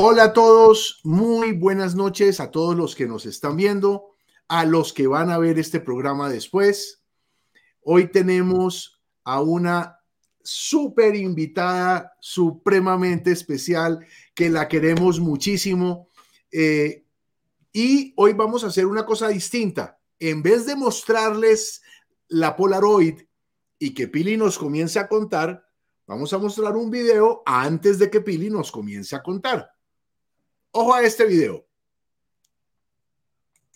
Hola a todos, muy buenas noches a todos los que nos están viendo, a los que van a ver este programa después. Hoy tenemos a una súper invitada, supremamente especial, que la queremos muchísimo. Eh, y hoy vamos a hacer una cosa distinta. En vez de mostrarles la Polaroid y que Pili nos comience a contar, vamos a mostrar un video antes de que Pili nos comience a contar. Ojo a este video.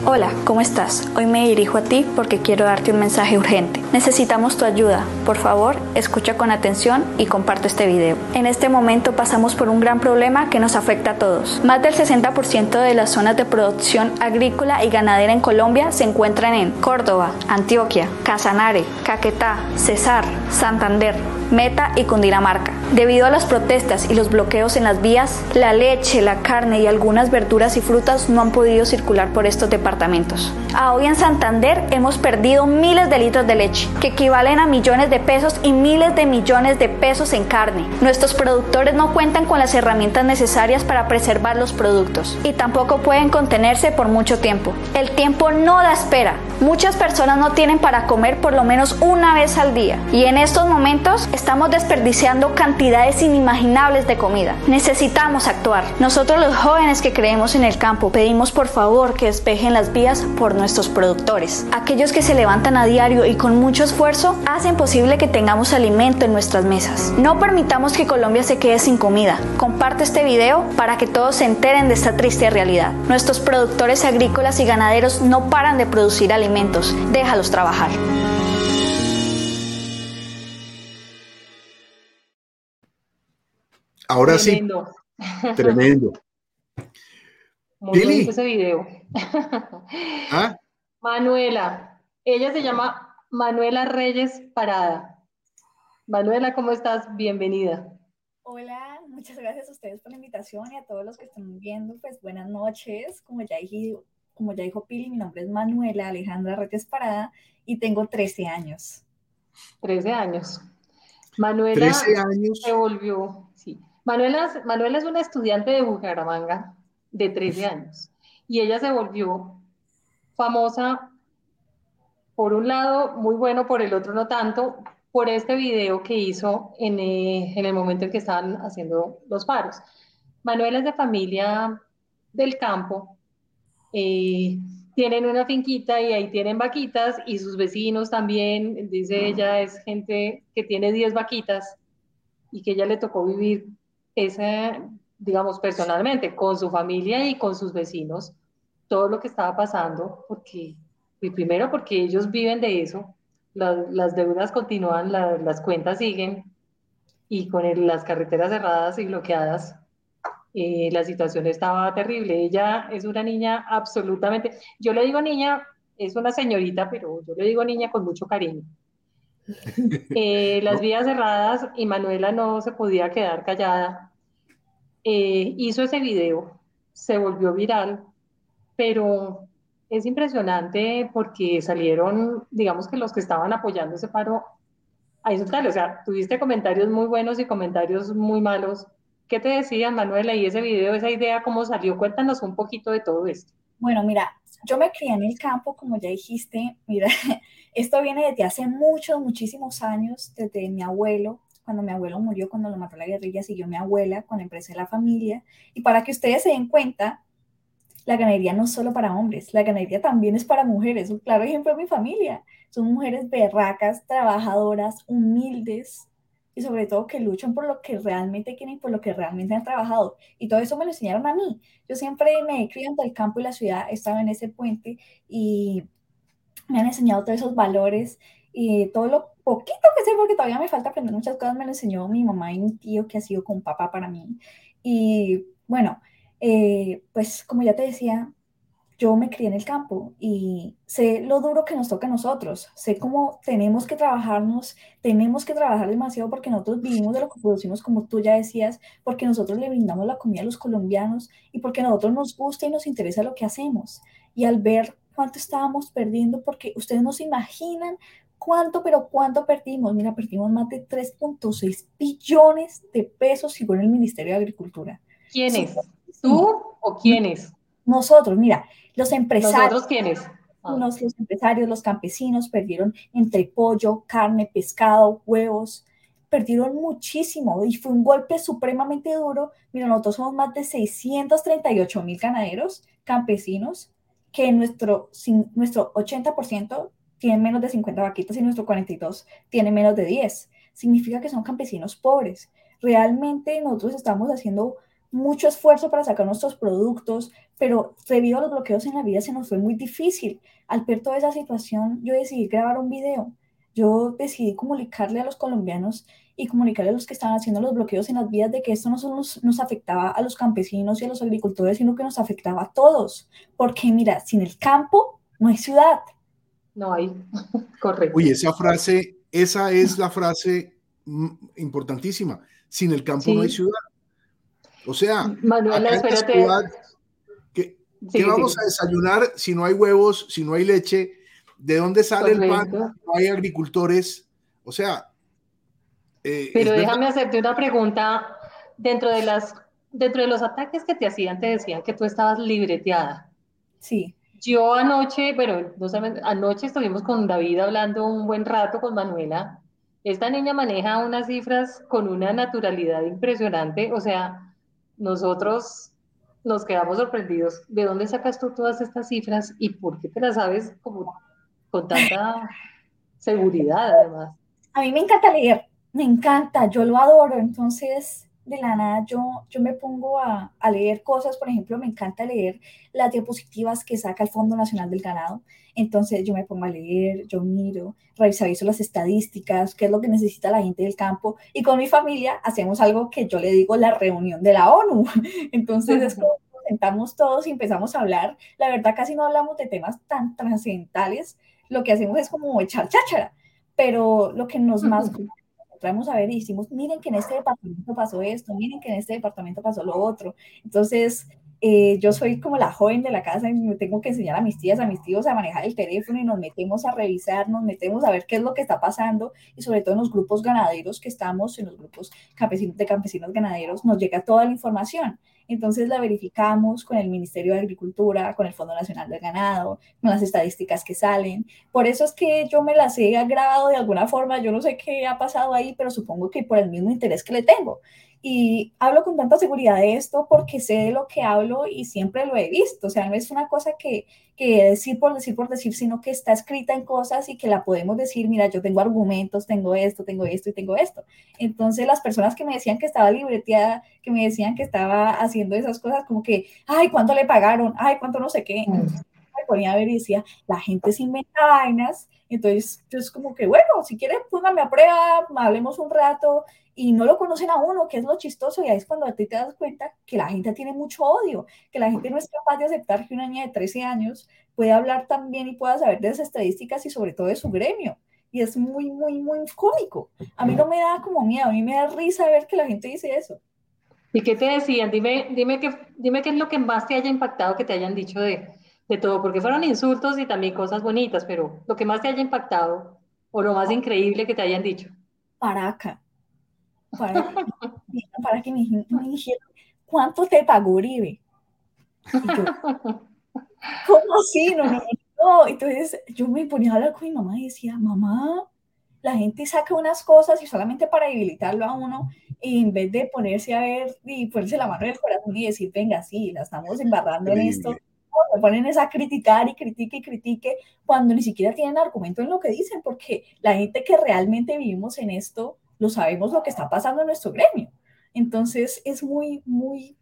Hola, ¿cómo estás? Hoy me dirijo a ti porque quiero darte un mensaje urgente. Necesitamos tu ayuda. Por favor, escucha con atención y comparte este video. En este momento pasamos por un gran problema que nos afecta a todos. Más del 60% de las zonas de producción agrícola y ganadera en Colombia se encuentran en Córdoba, Antioquia, Casanare, Caquetá, Cesar, Santander, Meta y Cundinamarca. Debido a las protestas y los bloqueos en las vías, la leche, la carne y algunas verduras y frutas no han podido circular por estos departamentos. A hoy en Santander hemos perdido miles de litros de leche, que equivalen a millones de pesos y miles de millones de pesos en carne. Nuestros productores no cuentan con las herramientas necesarias para preservar los productos y tampoco pueden contenerse por mucho tiempo. El tiempo no da espera. Muchas personas no tienen para comer por lo menos una vez al día y en estos momentos estamos desperdiciando cantidades inimaginables de comida. Necesitamos actuar. Nosotros los jóvenes que creemos en el campo pedimos por favor que despejen las vías por nuestros productores. Aquellos que se levantan a diario y con mucho esfuerzo hacen posible que tengamos alimento en nuestras mesas. No permitamos que Colombia se quede sin comida. Comparte este video para que todos se enteren de esta triste realidad. Nuestros productores agrícolas y ganaderos no paran de producir alimentos. Déjalos trabajar. Ahora sí. Tremendo. Muy bien ese video. ¿Ah? Manuela. Ella se llama Manuela Reyes Parada. Manuela, ¿cómo estás? Bienvenida. Hola, muchas gracias a ustedes por la invitación y a todos los que están viendo, pues buenas noches. Como ya, dijo, como ya dijo Pili, mi nombre es Manuela Alejandra Reyes Parada y tengo 13 años. 13 años. Manuela 13 años. se volvió, sí, Manuela, Manuela es una estudiante de Bucaramanga de 13 años. Y ella se volvió famosa por un lado, muy bueno, por el otro no tanto, por este video que hizo en, eh, el momento en que estaban haciendo los paros. Manuela es de familia del campo, eh, tienen una finquita y ahí tienen vaquitas y sus vecinos también, dice ella, es gente que tiene 10 vaquitas y que ella le tocó vivir ese, digamos, personalmente, con su familia y con sus vecinos, todo lo que estaba pasando, porque, y primero porque ellos viven de eso, las deudas continúan, las cuentas siguen, y con las carreteras cerradas y bloqueadas, eh, la situación estaba terrible. Ella es una niña absolutamente, yo le digo niña, es una señorita, pero yo le digo niña con mucho cariño. Eh, las vías cerradas y Manuela no se podía quedar callada. Eh, hizo ese video, se volvió viral, pero es impresionante porque salieron, digamos que los que estaban apoyando ese paro a insultarle. O sea, tuviste comentarios muy buenos y comentarios muy malos. ¿Qué te decían, Manuela? Y ese video, esa idea, ¿cómo salió? Cuéntanos un poquito de todo esto. Bueno, mira, yo me crié en el campo, como ya dijiste, mira, esto viene desde hace muchos, muchísimos años, desde mi abuelo, cuando mi abuelo murió, cuando lo mató la guerrilla, siguió mi abuela con la empresa de la familia. Y para que ustedes se den cuenta, la ganadería no es solo para hombres, la ganadería también es para mujeres. Un claro ejemplo es mi familia. Son mujeres berracas, trabajadoras, humildes, y sobre todo que luchan por lo que realmente quieren, por lo que realmente han trabajado. Y todo eso me lo enseñaron a mí. Yo siempre me he criado entre el campo y la ciudad, he estado en ese puente y me han enseñado todos esos valores y todo lo poquito que sé, porque todavía me falta aprender muchas cosas, me lo enseñó mi mamá y mi tío, que ha sido como papá para mí. Y bueno, eh, pues como ya te decía, yo me crié en el campo y sé lo duro que nos toca a nosotros, sé cómo tenemos que trabajarnos, tenemos que trabajar demasiado porque nosotros vivimos de lo que producimos, como tú ya decías, porque nosotros le brindamos la comida a los colombianos y porque a nosotros nos gusta y nos interesa lo que hacemos. Y al ver cuánto estábamos perdiendo, porque ustedes no se imaginan cuánto, pero cuánto perdimos. Mira, perdimos más de 3.6 billones de pesos según el Ministerio de Agricultura. ¿Quién es? ¿Tú o quiénes? Nosotros, mira, los empresarios. ¿Nosotros quiénes? Ah. los empresarios, los campesinos perdieron entre pollo, carne, pescado, huevos, perdieron muchísimo y fue un golpe supremamente duro. Mira, nosotros somos más de 638 mil ganaderos campesinos que nuestro, nuestro 80% tienen menos de 50 vaquitas y nuestro 42 tiene menos de 10. Significa que son campesinos pobres. Realmente nosotros estamos haciendo mucho esfuerzo para sacar nuestros productos, pero debido a los bloqueos en la vida se nos fue muy difícil. Al ver toda esa situación, yo decidí grabar un video. Yo decidí comunicarle a los colombianos y comunicarle a los que estaban haciendo los bloqueos en las vías de que esto no solo nos, nos, afectaba a los campesinos y a los agricultores, sino que nos afectaba a todos. Porque mira, sin el campo no hay ciudad. No hay, correcto. Oye, esa frase, esa es la frase importantísima. Sin el campo no hay ciudad. O sea, Manuela, espérate. ¿qué, vamos a desayunar si no hay huevos, si no hay leche? ¿De dónde sale el pan? No hay agricultores. O sea. Eh, Pero déjame hacerte una pregunta. Dentro de, las, dentro de los ataques que te hacían, te decían que tú estabas libreteada. Sí. Yo anoche, bueno, no anoche estuvimos con David hablando un buen rato con Manuela. Esta niña maneja unas cifras con una naturalidad impresionante. O sea, nosotros nos quedamos sorprendidos. ¿De dónde sacas tú todas estas cifras y por qué te las sabes con tanta seguridad además? A mí me encanta leer, me encanta, yo lo adoro, entonces de la nada yo, yo me pongo a, a, leer cosas, por ejemplo, me encanta leer las diapositivas que saca el Fondo Nacional del Ganado, entonces yo me pongo a leer, yo miro, reviso las estadísticas, qué es lo que necesita la gente del campo, y con mi familia hacemos algo que yo le digo la reunión de la ONU, entonces es como nos sentamos todos y empezamos a hablar, la verdad casi no hablamos de temas tan trascendentales, lo que hacemos es como echar cháchara, pero lo que nos más traemos a ver y decimos, miren que en este departamento pasó esto, miren que en este departamento pasó lo otro. Entonces, eh, yo soy como la joven de la casa y me tengo que enseñar a mis tías, a mis tíos a manejar el teléfono y nos metemos a revisar, nos metemos a ver qué es lo que está pasando y sobre todo en los grupos ganaderos que estamos, en los grupos campesinos, de campesinos ganaderos, nos llega toda la información. Entonces la verificamos con el Ministerio de Agricultura, con el Fondo Nacional del Ganado, con las estadísticas que salen. Por eso es que yo me las he grabado de alguna forma. Yo no sé qué ha pasado ahí, pero supongo que por el mismo interés que le tengo. Y hablo con tanta seguridad de esto porque sé de lo que hablo y siempre lo he visto. O sea, no es una cosa que, que decir por decir por decir, sino que está escrita en cosas y que la podemos decir, mira, yo tengo argumentos, tengo esto, tengo esto y tengo esto. Entonces, las personas que me decían que estaba libreteada, que me decían que estaba haciendo esas cosas, como que, ay, ¿cuánto le pagaron? Ay, ¿cuánto no sé qué? Entonces, me ponía a ver y decía, la gente se inventa vainas. Entonces, es como que, bueno, si quieres, póngame a prueba, hablemos un rato y no lo conocen a uno, que es lo chistoso, y ahí es cuando a ti te das cuenta que la gente tiene mucho odio, que la gente no es capaz de aceptar que una niña de 13 años puede hablar también y pueda saber de esas estadísticas y sobre todo de su gremio. Y es muy, muy, muy cómico. A mí no me da como miedo, a mí me da risa ver que la gente dice eso. ¿Y qué te decían? Dime, dime, qué, dime qué es lo que más te haya impactado que te hayan dicho de, de todo, porque fueron insultos y también cosas bonitas, pero lo que más te haya impactado o lo más increíble que te hayan dicho. Paraca para, para que me, dijeran, ¿cuánto te pagó Uribe? ¿cómo así? No, no, no. Entonces yo me ponía a hablar con mi mamá y decía, mamá, la gente saca unas cosas y solamente para debilitarlo a uno, y en vez de ponerse a ver y ponerse la mano en el corazón y decir, venga, sí, la estamos embarrando en esto, me ponen a criticar y critique y critique cuando ni siquiera tienen argumento en lo que dicen, porque la gente que realmente vivimos en esto lo sabemos lo que está pasando en nuestro gremio. Entonces es muy, muy,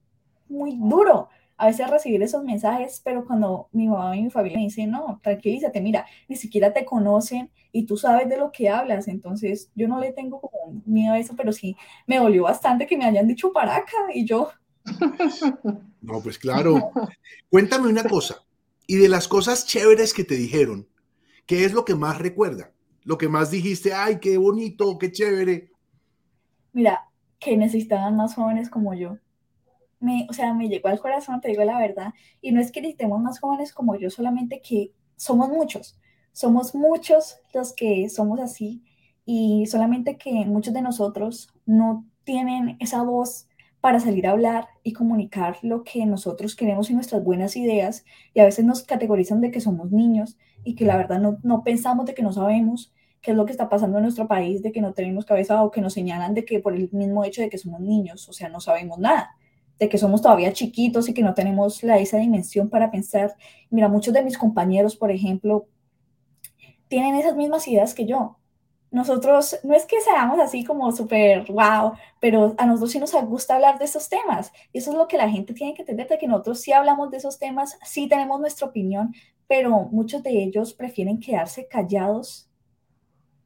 muy duro a veces recibir esos mensajes, pero cuando mi mamá y mi familia me dicen, no, tranquilízate, mira, ni siquiera te conocen y tú sabes de lo que hablas, entonces yo no le tengo como miedo a eso, pero sí me dolió bastante que me hayan dicho para acá y yo. No, pues claro. Cuéntame una cosa, y de las cosas chéveres que te dijeron, ¿qué es lo que más recuerda? Lo que más dijiste, ay, qué bonito, qué chévere mira, que necesitaban más jóvenes como yo. Me, o sea, me llegó al corazón, te digo la verdad, y no es que necesitemos más jóvenes como yo, solamente que somos muchos, somos muchos los que somos así, y solamente que muchos de nosotros no tienen esa voz para salir a hablar y comunicar lo que nosotros queremos y nuestras buenas ideas, y a veces nos categorizan de que somos niños y que la verdad no, no pensamos de que no sabemos qué es lo que está pasando en nuestro país, de que no tenemos cabeza o que nos señalan de que por el mismo hecho de que somos niños, o sea, no sabemos nada, de que somos todavía chiquitos y que no tenemos la, esa dimensión para pensar. Mira, muchos de mis compañeros, por ejemplo, tienen esas mismas ideas que yo, nosotros, no es que seamos así como súper wow, pero a nosotros sí nos gusta hablar de esos temas. Y eso es lo que la gente tiene que entender, de que nosotros sí hablamos de esos temas, sí tenemos nuestra opinión, pero muchos de ellos prefieren quedarse callados,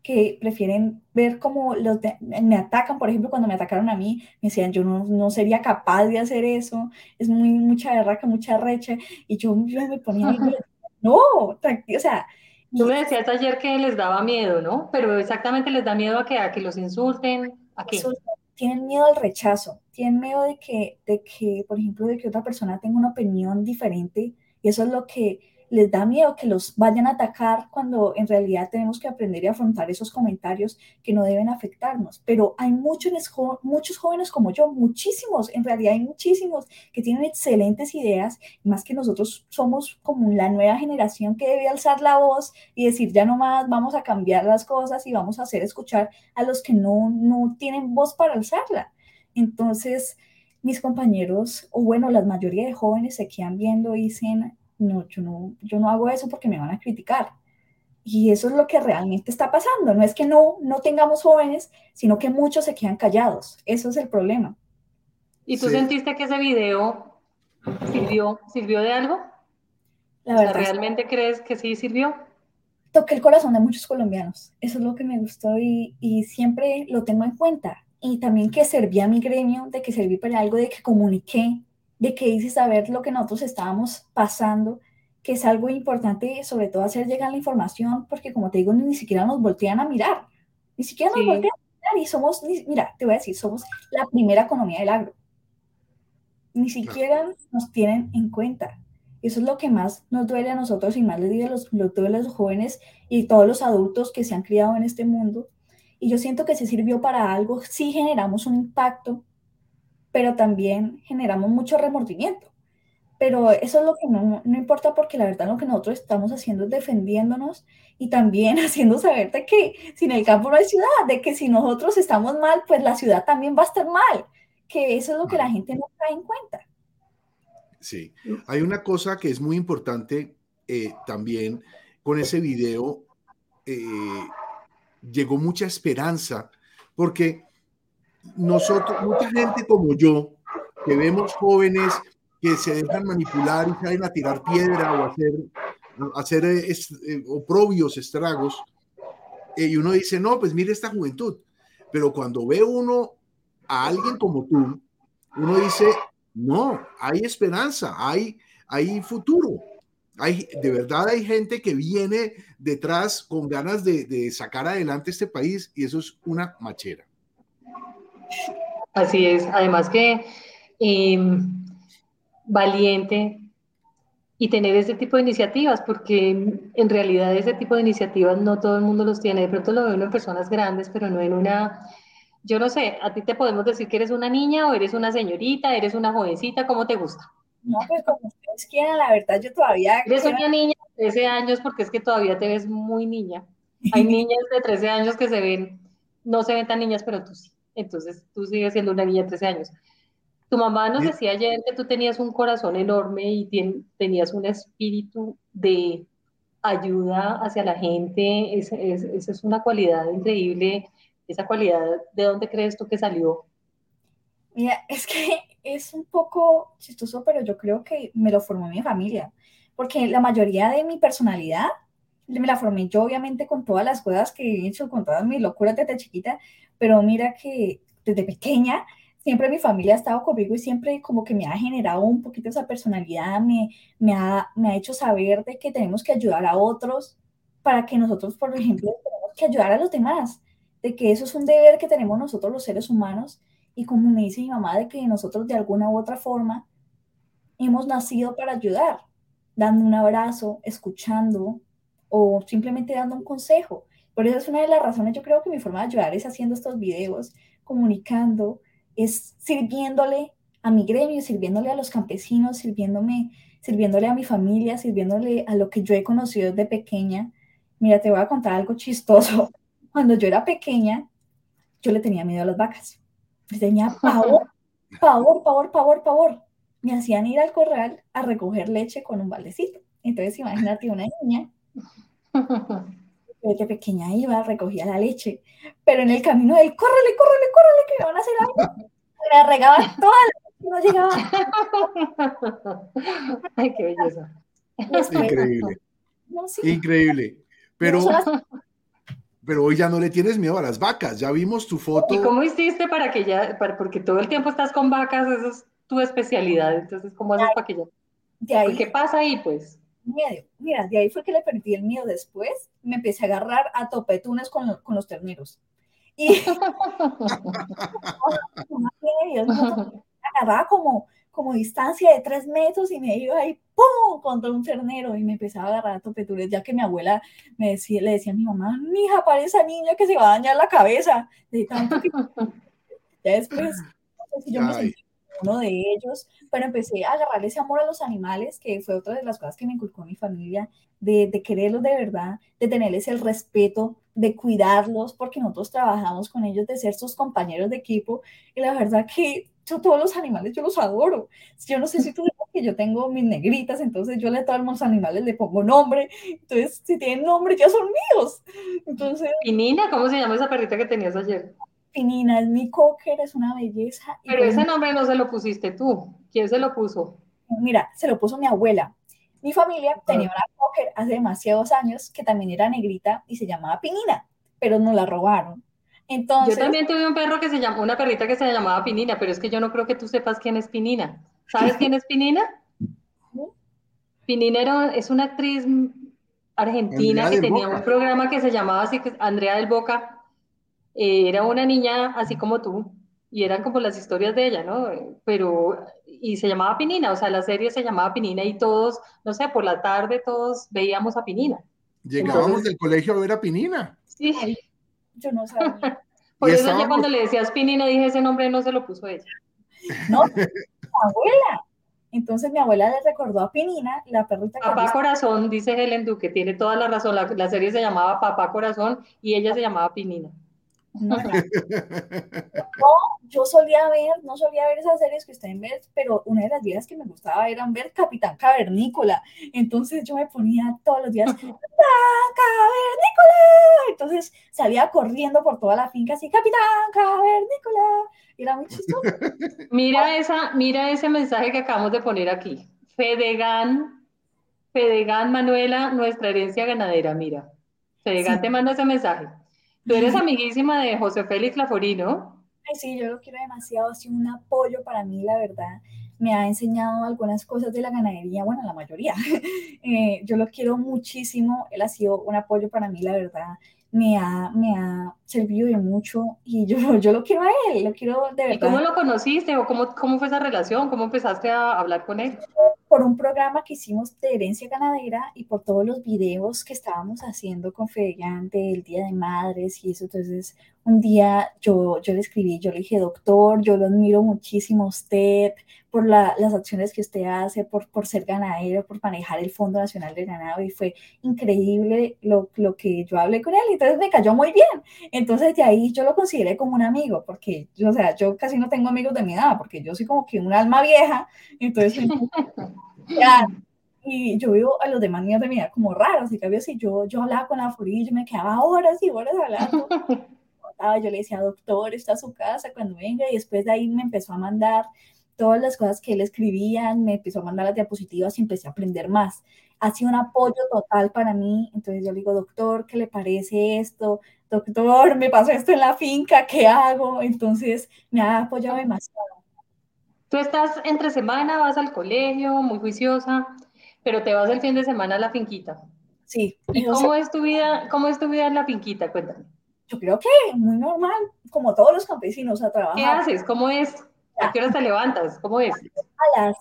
que prefieren ver cómo los me atacan, por ejemplo, cuando me atacaron a mí, me decían, yo no, no sería capaz de hacer eso, es muy mucha que mucha recha, y yo, me ponía, no, o sea, Tú me decías ayer que les daba miedo, ¿no? Pero exactamente les da miedo a que, a que los insulten. Tienen miedo al rechazo, tienen miedo de que, de que, por ejemplo, de que otra persona tenga una opinión diferente y eso es lo que les da miedo que los vayan a atacar cuando en realidad tenemos que aprender y afrontar esos comentarios que no deben afectarnos. Pero hay muchos, muchos jóvenes como yo, muchísimos, en realidad hay muchísimos que tienen excelentes ideas, más que nosotros somos como la nueva generación que debe alzar la voz y decir ya no más, vamos a cambiar las cosas y vamos a hacer escuchar a los que no, no tienen voz para alzarla. Entonces, mis compañeros, o bueno, la mayoría de jóvenes se quedan viendo y dicen, no, yo no, yo no hago eso porque me van a criticar. Y eso es lo que realmente está pasando. No es que no, no tengamos jóvenes, sino que muchos se quedan callados. Eso es el problema. ¿Y tú sentiste que ese video sirvió, sirvió de algo? La verdad. ¿Realmente crees que sí sirvió? Toqué el corazón de muchos colombianos. Eso es lo que me gustó y, y siempre lo tengo en cuenta. Y también que serví a mi gremio, de que serví para algo, de que comuniqué, de que hice saber lo que nosotros estábamos pasando, que es algo importante, sobre todo hacer llegar la información, porque como te digo, ni, siquiera nos voltean a mirar, ni siquiera nos voltean a mirar y somos, mira, te voy a decir, somos la primera economía del agro. Ni siquiera nos tienen en cuenta. Eso es lo que más nos duele a nosotros y más les duele a los, duele a los jóvenes y todos los adultos que se han criado en este mundo. Y yo siento que se sirvió para algo, sí generamos un impacto, pero también generamos mucho remordimiento. Pero eso es lo que no, no, importa porque la verdad lo que nosotros estamos haciendo es defendiéndonos y también haciendo saber de que sin el campo no hay ciudad, de que si nosotros estamos mal, pues la ciudad también va a estar mal, que eso es lo que la gente no cae en cuenta. Sí, hay una cosa que es muy importante eh, también con ese video, eh, llegó mucha esperanza, porque nosotros, mucha gente como yo, que vemos jóvenes que se dejan manipular y salen a tirar piedra o hacer, hacer eh, oprobios, estragos, eh, y uno dice, no, pues mire esta juventud. Pero cuando ve uno a alguien como tú, uno dice, no, hay esperanza, hay, hay futuro. Hay, de verdad hay gente que viene detrás con ganas de, de sacar adelante este país y eso es una machera. Así es, además que em, valiente y tener ese tipo de iniciativas, porque en realidad ese tipo de iniciativas no todo el mundo los tiene. De pronto lo ve uno en personas grandes, pero no en una, yo no sé, a ti te podemos decir que eres una niña o eres una señorita, eres una jovencita, ¿cómo te gusta? No, pues como ustedes quieran, la verdad yo todavía... Eres una niña de 13 años porque es que todavía te ves muy niña. Hay niñas de 13 años que se ven, no se ven tan niñas, pero tú sí entonces tú sigues siendo una niña de 13 años. Tu mamá nos decía ayer que tú tenías un corazón enorme y tenías un espíritu de ayuda hacia la gente. Esa es, una cualidad increíble. Esa cualidad, ¿de dónde crees tú que salió? Mira, es que es un poco chistoso, pero yo creo que me lo formó mi familia, porque la mayoría de mi personalidad me la formé yo, obviamente, con todas las cosas que he hecho, con todas mis locuras desde chiquita, pero mira que desde pequeña siempre mi familia ha estado conmigo y siempre como que me ha generado un poquito esa personalidad, me, me, ha, me ha hecho saber de que tenemos que ayudar a otros para que nosotros, por ejemplo, tenemos que ayudar a los demás, de que eso es un deber que tenemos nosotros los seres humanos y como me dice mi mamá, de que nosotros de alguna u otra forma hemos nacido para ayudar, dando un abrazo, escuchando o simplemente dando un consejo. Por eso es una de las razones, yo creo que mi forma de ayudar es haciendo estos videos, comunicando, es sirviéndole a mi gremio, sirviéndole a los campesinos, sirviéndome, sirviéndole a mi familia, sirviéndole a lo que yo he conocido desde pequeña. Mira, te voy a contar algo chistoso. Cuando yo era pequeña, yo le tenía miedo a las vacas. Le tenía pavor, pavor, pavor, pavor, pavor. Me hacían ir al corral a recoger leche con un baldecito. Entonces, imagínate una niña desde pequeña iba, recogía la leche, pero en el camino él, córrele, córrele, córrele, que me van a hacer algo. Me regaba toda la leche, no llegaba. Ay, qué belleza. Increíble. Increíble. Pero, pero hoy ya no le tienes miedo a las vacas, ya vimos tu foto. ¿Y cómo hiciste para que ya, para, porque todo el tiempo estás con vacas, eso es tu especialidad, entonces, ¿cómo haces para que ya? ¿Qué pasa ahí, pues? Miedo. Mira, de ahí fue que le perdí el miedo. Después me empecé a agarrar a topetunes con, con los terneros. Y agarraba como, como distancia de tres metros y me iba ahí, ¡pum!, contra un ternero y me empezaba a agarrar a topetunes, ya que mi abuela me decía, le decía a mi mamá, mija, para esa niña que se va a dañar la cabeza. De tanto que... ya después, si yo me sentí uno de ellos, pero empecé a agarrar ese amor a los animales, que fue otra de las cosas que me inculcó mi familia, de, de quererlos de verdad, de tenerles el respeto, de cuidarlos, porque nosotros trabajamos con ellos, de ser sus compañeros de equipo, y la verdad que yo todos los animales yo los adoro. Yo no sé si tú dices que yo tengo mis negritas, entonces yo a todos los animales le pongo nombre, entonces si tienen nombre ya son míos. Entonces, ¿Y Nina? ¿Cómo se llama esa perrita que tenías ayer? Pinina, es mi cocker, es una belleza. Pero ese nombre no se lo pusiste tú. ¿Quién se lo puso? Mira, se lo puso mi abuela. Mi familia ah. tenía una cocker hace demasiados años que también era negrita y se llamaba Pinina, pero nos la robaron. Entonces, yo también tuve un perro que se llamó, una perrita que se llamaba Pinina, pero es que yo no creo que tú sepas quién es Pinina. ¿Sabes quién es Pinina? Pinina es una actriz argentina que tenía un programa que se llamaba así, Andrea del Boca, eh, era una niña así como tú, y eran como las historias de ella, ¿no? Pero, y se llamaba Pinina, o sea, la serie se llamaba Pinina y todos, no sé, por la tarde todos veíamos a Pinina. Llegábamos del colegio a ver a Pinina. Sí. yo no sabía. por eso yo cuando le decías Pinina dije, ese nombre no se lo puso ella. No, abuela. Entonces mi abuela le recordó a Pinina, la perrita que... Papá Corazón, dice Helen Duque, tiene toda la razón, la, la serie se llamaba Papá Corazón y ella se llamaba Pinina. No, yo solía ver, no solía ver esas series que ustedes ven, pero una de las días que me gustaba era ver Capitán Cavernícola. Entonces yo me ponía todos los días, Capitán Cavernícola. Entonces salía corriendo por toda la finca así, Capitán Cavernícola. Era muy chistoso. Mira, esa, mira ese mensaje que acabamos de poner aquí. Fedegan, Fedegan Manuela, nuestra herencia ganadera, mira. Fedegan te manda ese mensaje. Tú eres amiguísima de José Félix Laforino. Ay, sí, yo lo quiero demasiado, ha sido un apoyo para mí, la verdad. Me ha enseñado algunas cosas de la ganadería, bueno, la mayoría. Eh, yo lo quiero muchísimo, él ha sido un apoyo para mí, la verdad. Me ha, me ha servido de mucho y yo, yo lo quiero a él, lo quiero de verdad. ¿Y cómo lo conociste o cómo, cómo fue esa relación? ¿Cómo empezaste a hablar con él? Por un programa que hicimos de herencia ganadera y por todos los videos que estábamos haciendo con Fedegan del Día de Madres y eso. Entonces, un día yo, yo le escribí, yo le dije, doctor, yo lo admiro muchísimo usted por las acciones que usted hace, por, por ser ganadero, por manejar el Fondo Nacional de Ganado y fue increíble lo, lo que yo hablé con él entonces me cayó muy bien. Entonces de ahí yo lo consideré como un amigo, porque o sea, yo casi no tengo amigos de mi edad, porque yo soy como que un alma vieja, entonces Ya, y yo veo a los demás niños de como raros, y cambio si yo, yo hablaba con la furia, yo me quedaba horas y horas hablando. yo le decía, doctor, está a su casa cuando venga, y después de ahí me empezó a mandar todas las cosas que él escribía, me empezó a mandar las diapositivas y empecé a aprender más. Ha sido un apoyo total para mí, entonces yo le digo, doctor, ¿qué le parece esto? Doctor, me pasó esto en la finca, ¿qué hago? Entonces me ha apoyado demasiado. Tú estás entre semana, vas al colegio, muy juiciosa, pero te vas el fin de semana a la finquita. Sí. ¿Y cómo es tu vida, cómo es tu vida en la finquita? Cuéntame. Yo creo que muy normal, como todos los campesinos a trabajar. ¿Qué haces? ¿Cómo es? ¿A qué hora te levantas? ¿Cómo es? A las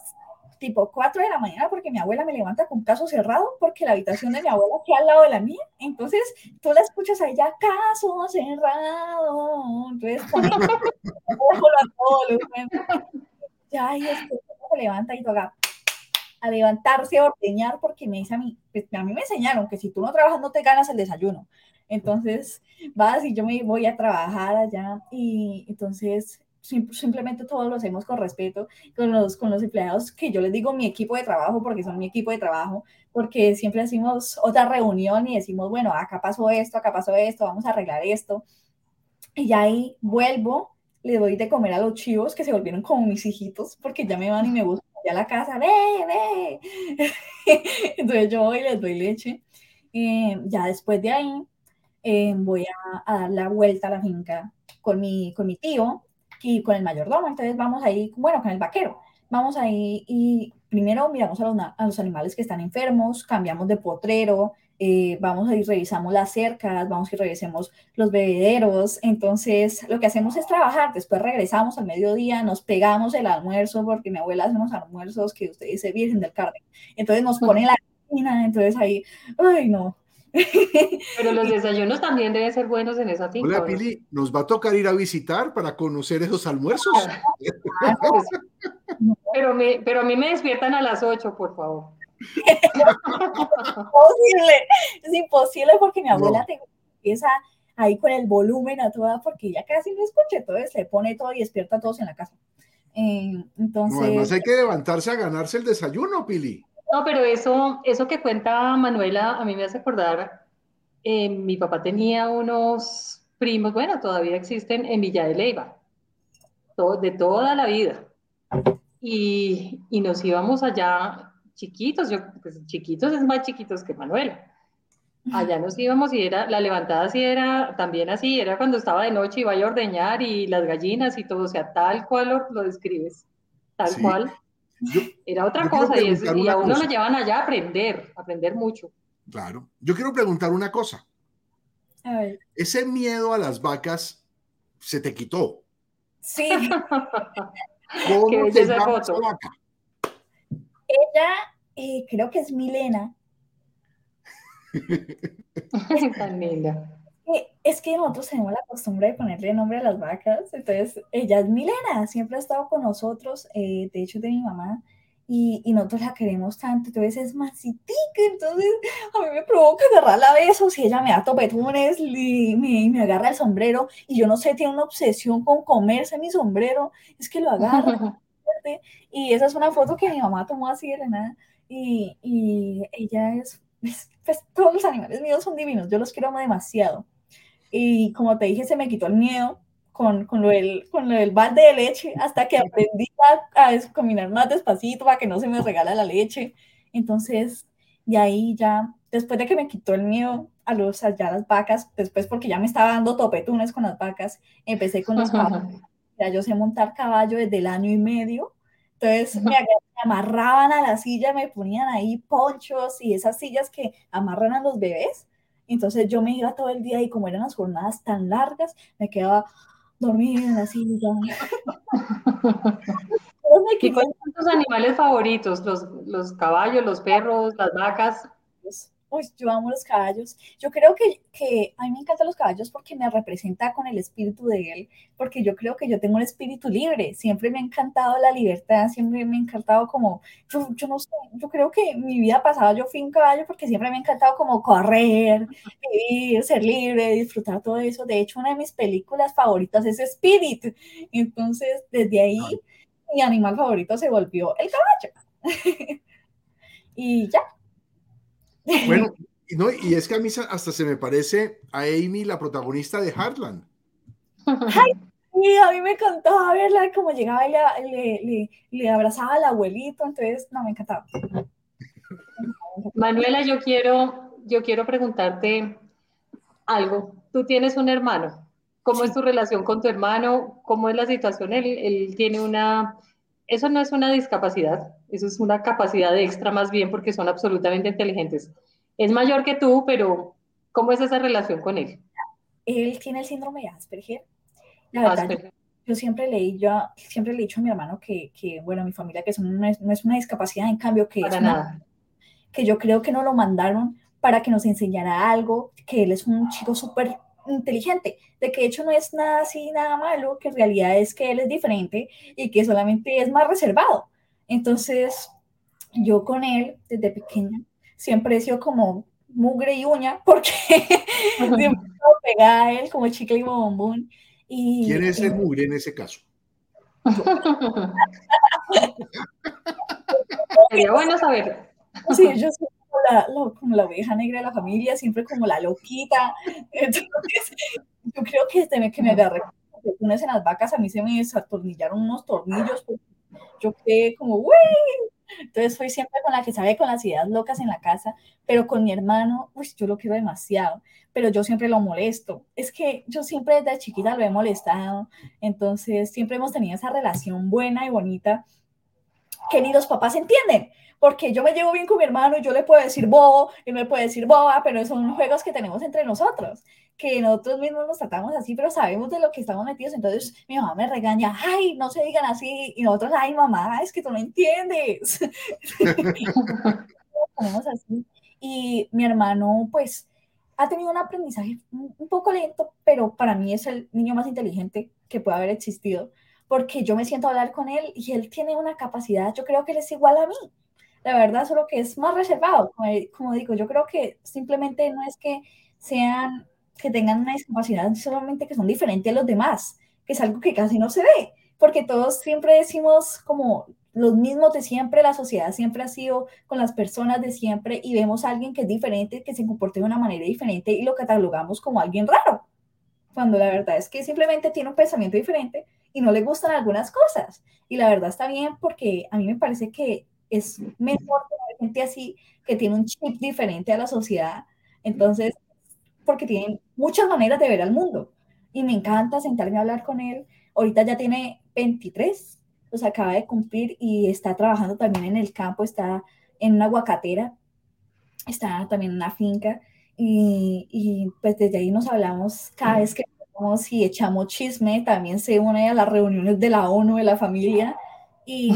tipo 4 de la mañana porque mi abuela me levanta con caso cerrado porque la habitación de mi abuela queda al lado de la mía. Entonces tú la escuchas a ella, caso cerrado. Entonces ya después se levanta y toca a levantarse, a ordeñar, porque me dice a mí, pues, a mí me enseñaron que si tú no trabajas no te ganas el desayuno. Entonces vas y yo me voy a trabajar allá y entonces simplemente todos lo hacemos con respeto con los, con los empleados, que yo les digo mi equipo de trabajo, porque son mi equipo de trabajo, porque siempre hacemos otra reunión y decimos, bueno, acá pasó esto, acá pasó esto, vamos a arreglar esto. Y ahí vuelvo, le doy de comer a los chivos que se volvieron como mis hijitos, porque ya me van y me buscan ya a la casa, ve, ve. Entonces yo voy y les doy leche. Eh, ya después de ahí eh, voy a, a, dar la vuelta a la finca con mi, con mi tío y con el mayordomo. Entonces vamos ahí, bueno, con el vaquero. Vamos ahí y primero miramos a los, a los animales que están enfermos, cambiamos de potrero, eh, vamos a ir, revisamos las cercas, vamos y revisemos los bebederos. Entonces, lo que hacemos es trabajar. Después regresamos al mediodía, nos pegamos el almuerzo, porque mi abuela hace unos almuerzos que usted dice Virgen del Carmen. Entonces, nos pone la cocina. Entonces, ahí, ay, no, pero los desayunos también deben ser buenos en esa finca. Hola, Pili, nos va a tocar ir a visitar para conocer esos almuerzos. pero, me, pero a mí me despiertan a las 8, por favor. Imposible, es imposible porque mi abuela empieza ahí con el volumen a toda porque ella casi no escucha, entonces se pone todo y despierta a todos en la casa. Eh, entonces... además hay que levantarse a ganarse el desayuno, Pili. No, pero eso, eso que cuenta Manuela a mí me hace acordar, eh, mi papá tenía unos primos, bueno, todavía existen en Villa de Leiva, de toda la vida. Y, y, nos íbamos allá chiquitos, yo, pues chiquitos es más chiquitos que Manuela. Allá nos íbamos y era, la levantada sí era también así, era cuando estaba de noche y vaya a ordeñar y las gallinas y todo, o sea, tal cual lo, describes, tal cual. Era otra cosa y, a uno lo llevan allá a aprender, a aprender mucho. Claro. Yo quiero preguntar una cosa. Ese miedo a las vacas se te quitó. Sí. ¿Cómo te llama esa vaca? Ella, eh, creo que es Milena. Tan linda. Es que nosotros tenemos la costumbre de ponerle nombre a las vacas, entonces ella es Milena, siempre ha estado con nosotros, eh, de hecho de mi mamá, y, y, nosotros la queremos tanto, entonces es masitica, entonces a mí me provoca agarrarla a besos y ella me da topetunes y me, me, agarra el sombrero y yo no sé, tiene una obsesión con comerse mi sombrero, es que lo agarra. y esa es una foto que mi mamá tomó así de nada y, y ella es, es, pues todos los animales míos son divinos, yo los quiero demasiado. Y como te dije, se me quitó el miedo con, con, lo, del, con lo del balde de leche hasta que aprendí a, a caminar más despacito para que no se me regala la leche. Entonces, y ahí ya, después de que me quitó el miedo a, los, allá las vacas, después porque ya me estaba dando topetunes con las vacas, empecé con los caballos. Ya yo sé montar caballo desde el año y medio. Entonces me, amarraban a la silla, me ponían ahí ponchos y esas sillas que amarran a los bebés. Entonces yo me iba todo el día y como eran las jornadas tan largas, me quedaba dormida en la silla. ¿Y cuáles son tus animales favoritos? Los, los caballos, los perros, las vacas. Uy, yo amo los caballos. Yo creo que, que, a mí me encantan los caballos porque me representa con el espíritu de él, porque yo creo que yo tengo un espíritu libre. Siempre me ha encantado la libertad, siempre me ha encantado como, yo, yo no sé, yo creo que mi vida pasada yo fui un caballo porque siempre me ha encantado como correr, vivir, ser libre, disfrutar todo eso. De hecho, una de mis películas favoritas es Spirit. Entonces, desde ahí, mi animal favorito se volvió el caballo. y ya. Bueno, no, y es que a mí hasta se me parece a Amy, la protagonista de Heartland. Ay, sí, a mí me encantaba verla como llegaba y le, le, le, abrazaba al abuelito, entonces, no, me encantaba. Manuela, yo quiero, yo quiero preguntarte algo. Tú tienes un hermano. ¿Cómo es tu relación con tu hermano? ¿Cómo es la situación? Él, él tiene una eso no es una discapacidad, eso es una capacidad extra más bien porque son absolutamente inteligentes. Es mayor que tú, pero ¿cómo es esa relación con él? Él tiene el síndrome de Asperger. La verdad, yo siempre leí, yo siempre le he dicho a mi hermano que, que bueno, mi familia que son no es una discapacidad, en cambio que es nada. que yo creo que no lo mandaron para que nos enseñara algo, que él es un chico súper inteligente, de que de hecho no es nada así, nada malo, que en realidad es que él es diferente y que solamente es más reservado. Entonces, yo con él, desde pequeña, siempre he sido como mugre y uña, porque siempre me pegada a él como chicle y bombón. Y, ¿Quién es el mugre en ese caso? Sería bueno saber. Sí, yo soy como la, como la oveja negra de la familia, siempre como la loquita. Entonces, yo creo que desde que me agarré unas en las vacas, a mí se me desatornillaron unos tornillos. Yo quedé como, ¡Uy! Entonces soy siempre con la que sabe con las ideas locas en la casa, pero con mi hermano, pues yo lo quiero demasiado, pero yo siempre lo molesto. Es que yo siempre desde chiquita lo he molestado, entonces siempre hemos tenido esa relación buena y bonita que ni los papás entienden porque yo me llevo bien con mi hermano y yo le puedo decir bobo, y me puede decir boba, pero son juegos que tenemos entre nosotros, que nosotros mismos nos tratamos así, pero sabemos de lo que estamos metidos, entonces mi mamá me regaña, ay, no se digan así, y nosotros, ay, mamá, es que tú no entiendes. así. Y mi hermano, pues, ha tenido un aprendizaje un poco lento, pero para mí es el niño más inteligente que puede haber existido, porque yo me siento a hablar con él y él tiene una capacidad, yo creo que él es igual a mí la verdad, solo que es más reservado. Como, digo, yo creo que simplemente no es que sean, que tengan una discapacidad, solamente que son diferentes a los demás, que es algo que casi no se ve, porque todos siempre decimos como los mismos de siempre, la sociedad siempre ha sido con las personas de siempre y vemos a alguien que es diferente, que se comporta de una manera diferente y lo catalogamos como alguien raro, cuando la verdad es que simplemente tiene un pensamiento diferente y no le gustan algunas cosas. Y la verdad está bien porque a mí me parece que es mejor tener gente así que tiene un chip diferente a la sociedad. Entonces, porque tienen muchas maneras de ver al mundo. Y me encanta sentarme a hablar con él. Ahorita ya tiene 23, sea, acaba de cumplir y está trabajando también en el campo, está en una aguacatera, está también en una finca. Y, y pues desde ahí nos hablamos cada vez que vamos y echamos chisme, también se une a las reuniones de la ONU, de la familia. Y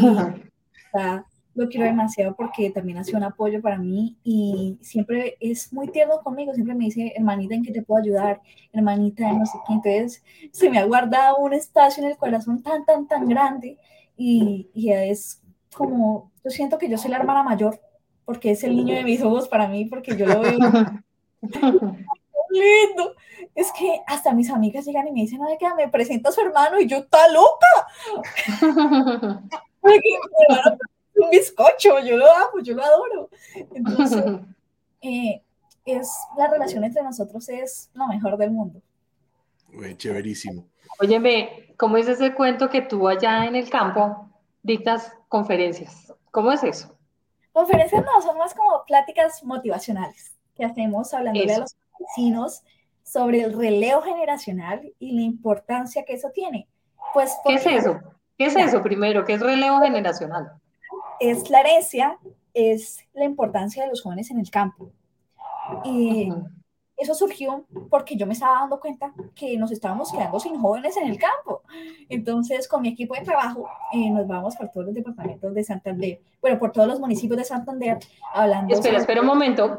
está lo quiero demasiado porque también ha sido un apoyo para mí y siempre es muy tierno conmigo, siempre me dice, hermanita, ¿en qué te puedo ayudar? Hermanita, no sé qué. Entonces, se me ha guardado un espacio en el corazón tan, tan, tan grande y, y es como, yo siento que yo soy la hermana mayor porque es el niño de mis ojos para mí, porque yo lo veo lindo. Es que hasta mis amigas llegan y me dicen, ay, que me presenta a su hermano y yo, ¡está loca! un bizcocho, yo lo amo, yo lo adoro. Entonces, eh, es, la relación entre nosotros es lo mejor del mundo. chéverísimo. Óyeme, ¿cómo es ese cuento que tú allá en el campo dictas conferencias? ¿Cómo es eso? Conferencias no, son más como pláticas motivacionales que hacemos hablando a los vecinos sobre el relevo generacional y la importancia que eso tiene. Pues, ¿Qué es eso? ¿Qué es eso primero? ¿Qué es relevo generacional? Es la herencia, es la importancia de los jóvenes en el campo. Y eso surgió porque yo me estaba dando cuenta que nos estábamos quedando sin jóvenes en el campo. Entonces, con mi equipo de trabajo, eh, nos vamos por todos los departamentos de Santander, bueno, por todos los municipios de Santander, hablando. Espera, espera un momento.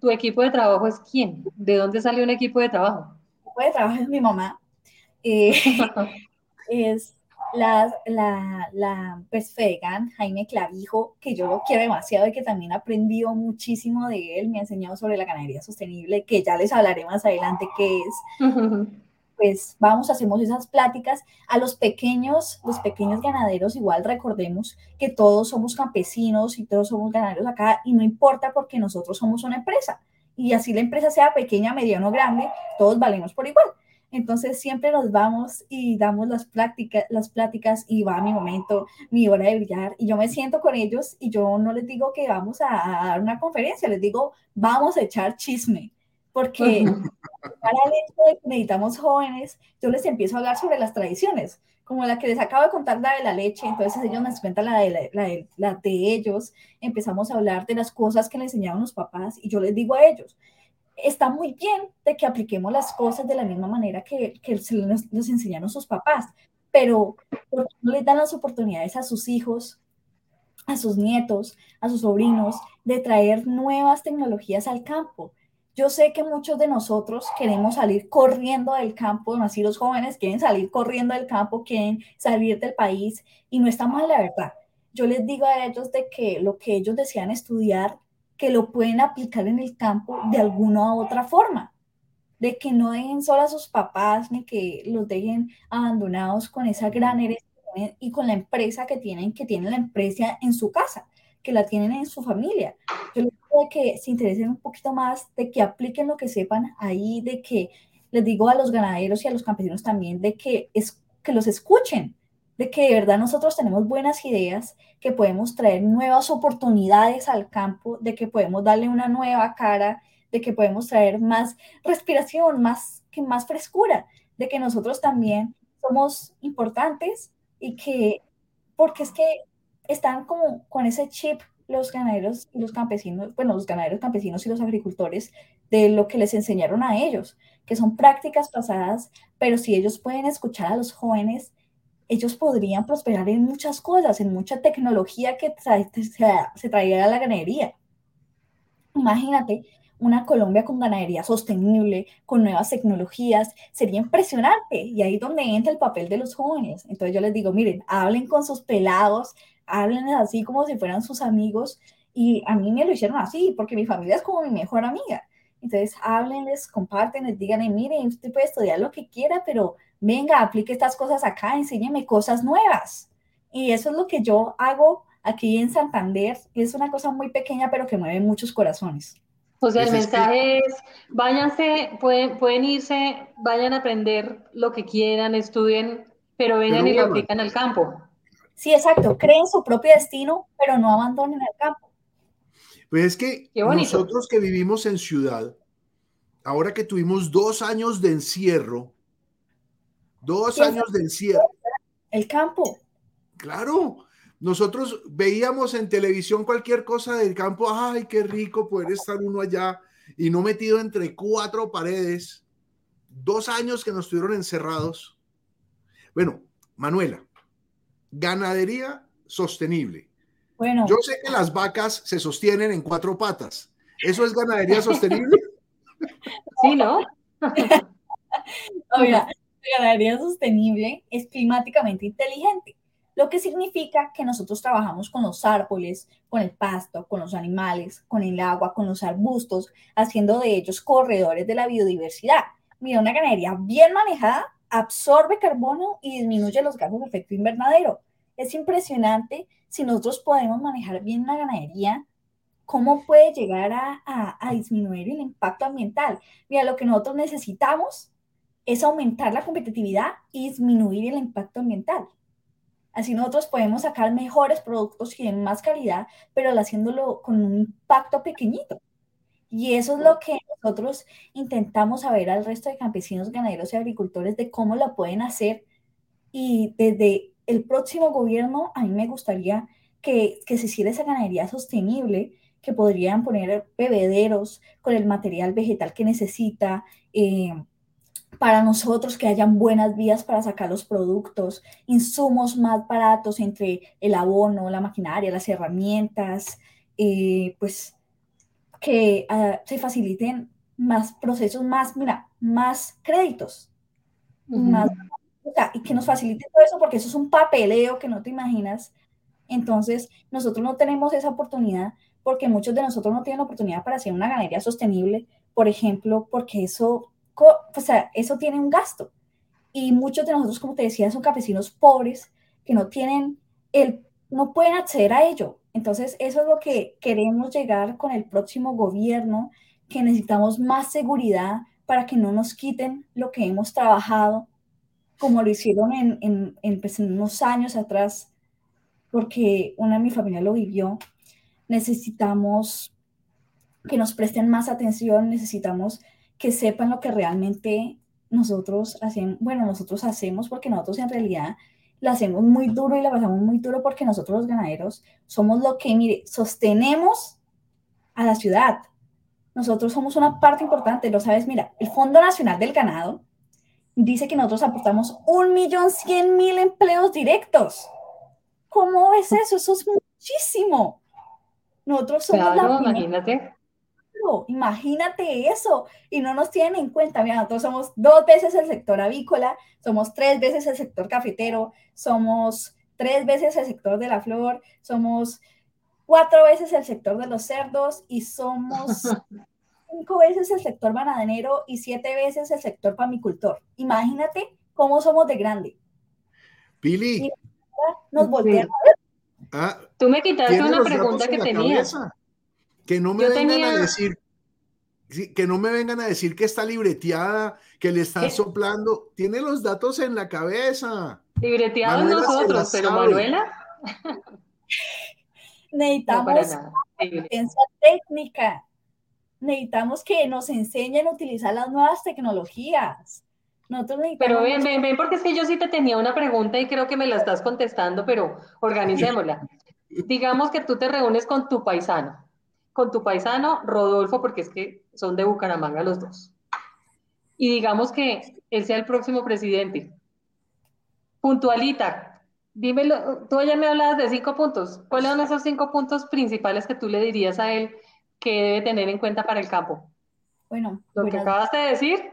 ¿Tu equipo de trabajo es quién? ¿De dónde salió un equipo de trabajo? El equipo de trabajo es mi mamá. Eh, es la, la, la pues Fegan, Jaime Clavijo, que yo lo quiero demasiado y que también aprendido muchísimo de él, me ha enseñado sobre la ganadería sostenible, que ya les hablaré más adelante qué es. Pues vamos, hacemos esas pláticas. A los pequeños, los pequeños ganaderos, igual recordemos que todos somos campesinos y todos somos ganaderos acá y no importa porque nosotros somos una empresa. Y así la empresa sea pequeña, mediana o grande, todos valemos por igual. Entonces siempre nos vamos y damos las, prácticas, las pláticas y va mi momento, mi hora de brillar. Y yo me siento con ellos y yo no les digo que vamos a, dar una conferencia, les digo, vamos a echar chisme. Porque para el hecho de que necesitamos jóvenes, yo les empiezo a hablar sobre las tradiciones, como la que les acabo de contar, la de la leche, entonces ellos me cuentan la de, la, la de ellos, empezamos a hablar de las cosas que le enseñaron los papás y yo les digo a ellos, está muy bien de que apliquemos las cosas de la misma manera que, que nos, enseñaron sus papás, pero ¿por no les dan las oportunidades a sus hijos, a sus nietos, a sus sobrinos, de traer nuevas tecnologías al campo? Yo sé que muchos de nosotros queremos salir corriendo del campo, así los jóvenes quieren salir corriendo del campo, quieren salir del país y no está mal la verdad. Yo les digo a ellos de que lo que ellos desean estudiar, que lo pueden aplicar en el campo de alguna u otra forma, de que no dejen solo a sus papás ni que los dejen abandonados con esa gran herencia y con la empresa que tienen, que tienen la empresa en su casa, que la tienen en su familia. Yo les digo que se interesen un poquito más, de que apliquen lo que sepan ahí, de que les digo a los ganaderos y a los campesinos también, de que, es, que los escuchen, de que de verdad nosotros tenemos buenas ideas, que podemos traer nuevas oportunidades al campo, de que podemos darle una nueva cara, de que podemos traer más respiración, más, que más frescura, de que nosotros también somos importantes y que, porque es que están como con ese chip los ganaderos y los campesinos, bueno, los ganaderos campesinos y los agricultores de lo que les enseñaron a ellos, que son prácticas pasadas, pero si ellos pueden escuchar a los jóvenes, ellos podrían prosperar en muchas cosas, en mucha tecnología que se, traía a la ganadería. Imagínate una Colombia con ganadería sostenible, con nuevas tecnologías, sería impresionante. Y ahí es donde entra el papel de los jóvenes. Entonces yo les digo, miren, hablen con sus pelados, hablen así como si fueran sus amigos. Y a mí me lo hicieron así, porque mi familia es como mi mejor amiga. Entonces háblenles, compártenles, díganle, miren, usted puede estudiar lo que quiera, pero venga, aplique estas cosas acá, enséñeme cosas nuevas. Y eso es lo que yo hago aquí en Santander. Es una cosa muy pequeña, pero que mueve muchos corazones. O sea, el mensaje es, váyanse, pueden, pueden irse, vayan a aprender lo que quieran, estudien, pero vengan y lo aplican al campo. Sí, exacto, creen su propio destino, pero no abandonen el campo. Pues es que nosotros que vivimos en ciudad, ahora que tuvimos dos años de encierro, Dos años de encierro. El campo. Claro. Nosotros veíamos en televisión cualquier cosa del campo. Ay, qué rico poder estar uno allá y no metido entre cuatro paredes. Dos años que nos estuvieron encerrados. Bueno, Manuela, ganadería sostenible. Bueno. Yo sé que las vacas se sostienen en cuatro patas. ¿Eso es ganadería sostenible? Sí, ¿no? Oiga, ganadería sostenible es climáticamente inteligente, lo que significa que nosotros trabajamos con los árboles, con el pasto, con los animales, con el agua, con los arbustos, haciendo de ellos corredores de la biodiversidad. Mira, una ganadería bien manejada absorbe carbono y disminuye los gases de efecto invernadero. Es impresionante si nosotros podemos manejar bien la ganadería, cómo puede llegar a, a, a disminuir el impacto ambiental. Mira, lo que nosotros necesitamos es aumentar la competitividad y disminuir el impacto ambiental. Así nosotros podemos sacar mejores productos y de más calidad, pero haciéndolo con un impacto pequeñito. Y eso es lo que nosotros intentamos saber al resto de campesinos, ganaderos y agricultores de cómo lo pueden hacer. Y desde el próximo gobierno, a mí me gustaría que, que se hiciera esa ganadería sostenible, que podrían poner bebederos con el material vegetal que necesita, eh, para nosotros que hayan buenas vías para sacar los productos, insumos más baratos entre el abono, la maquinaria, las herramientas, eh, pues que ah, se faciliten más procesos, más, mira, más créditos, más, y que nos facilite todo eso, porque eso es un papeleo que no te imaginas. Entonces, nosotros no tenemos esa oportunidad porque muchos de nosotros no tienen la oportunidad para hacer una ganadería sostenible, por ejemplo, porque eso o sea, eso tiene un gasto. Y muchos de nosotros, como te decía, son campesinos pobres que no tienen el, no pueden acceder a ello. Entonces, eso es lo que queremos llegar con el próximo gobierno, que necesitamos más seguridad para que no nos quiten lo que hemos trabajado, como lo hicieron en, en, en, pues, en unos años atrás, porque una de mi familia lo vivió. Necesitamos que nos presten más atención, necesitamos que sepan lo que realmente nosotros hacemos, bueno, nosotros hacemos porque nosotros en realidad la hacemos muy duro y la pasamos muy duro porque nosotros los ganaderos somos lo que, mire, sostenemos a la ciudad. Nosotros somos una parte importante, lo sabes, mira, el Fondo Nacional del Ganado dice que nosotros aportamos un millón cien mil empleos directos. ¿Cómo es eso? Eso es muchísimo. Nosotros somos la imagínate. Imagínate eso. Y no nos tienen en cuenta. Mira, nosotros somos dos veces el sector avícola, somos tres veces el sector cafetero, somos tres veces el sector de la flor, somos cuatro veces el sector de los cerdos y somos cinco veces el sector bananero y siete veces el sector pamicultor. Imagínate cómo somos de grande. Pili. Nos volteamos Ah, Tú me quitaste una pregunta que tenía. Que no me vengan a decir que no me vengan a decir que está libreteada, que le están soplando. Tiene los datos en la cabeza. Libreteados nosotros, pero Manuela. Necesitamos asistencia técnica. Necesitamos que nos enseñen a utilizar las nuevas tecnologías. Pero ven, ven, ven, porque es que yo sí te tenía una pregunta y creo que me la estás contestando, pero organicémosla. Digamos que tú te reúnes con tu paisano, con tu paisano Rodolfo, porque es que son de Bucaramanga los dos. Y digamos que él sea el próximo presidente. Puntualita, dímelo, tú ya me hablabas de cinco puntos. ¿Cuáles son esos cinco puntos principales que tú le dirías a él que debe tener en cuenta para el campo? Bueno, lo que acabas de decir.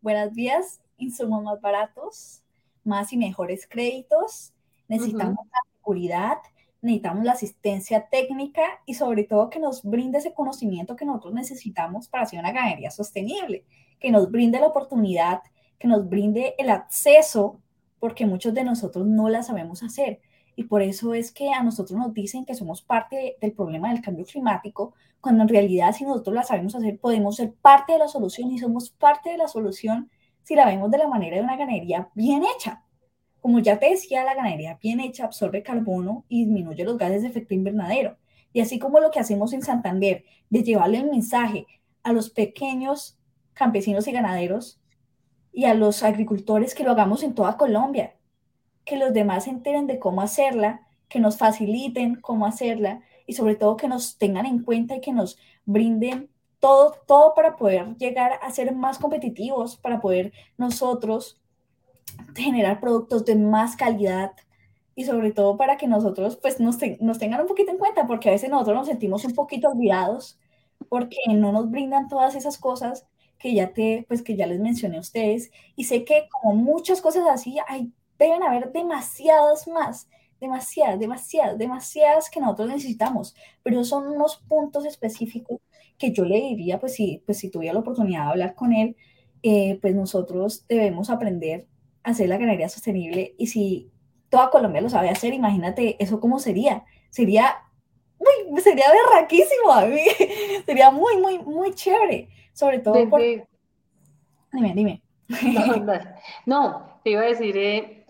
Buenos días, insumos más baratos, más y mejores créditos, necesitamos la seguridad, necesitamos la asistencia técnica y sobre todo que nos brinde ese conocimiento que nosotros necesitamos para hacer una ganadería sostenible, que nos brinde la oportunidad, que nos brinde el acceso, porque muchos de nosotros no la sabemos hacer. Y por eso es que a nosotros nos dicen que somos parte del problema del cambio climático, cuando en realidad si nosotros la sabemos hacer, podemos ser parte de la solución y somos parte de la solución si la vemos de la manera de una ganadería bien hecha. Como ya te decía, la ganadería bien hecha absorbe carbono y disminuye los gases de efecto invernadero. Y así como lo que hacemos en Santander, de llevarle el mensaje a los pequeños campesinos y ganaderos y a los agricultores que lo hagamos en toda Colombia, que los demás se enteren de cómo hacerla, que nos faciliten cómo hacerla y sobre todo que nos tengan en cuenta y que nos brinden todo, todo para poder llegar a ser más competitivos, para poder nosotros generar productos de más calidad y sobre todo para que nosotros pues nos, nos tengan un poquito en cuenta, porque a veces nosotros nos sentimos un poquito olvidados porque no nos brindan todas esas cosas que ya te, pues que ya les mencioné a ustedes. Y sé que como muchas cosas así hay, deben haber demasiadas más, demasiadas, demasiadas, demasiadas que nosotros necesitamos, pero son unos puntos específicos que yo le diría, pues si, pues si tuviera la oportunidad de hablar con él, eh, pues nosotros debemos aprender hacer la ganadería sostenible y si toda Colombia lo sabe hacer, imagínate eso cómo sería. Sería, uy, sería berraquísimo a mí, sería muy, muy, muy chévere, sobre todo Dime, dime. No, te iba a decir, eh,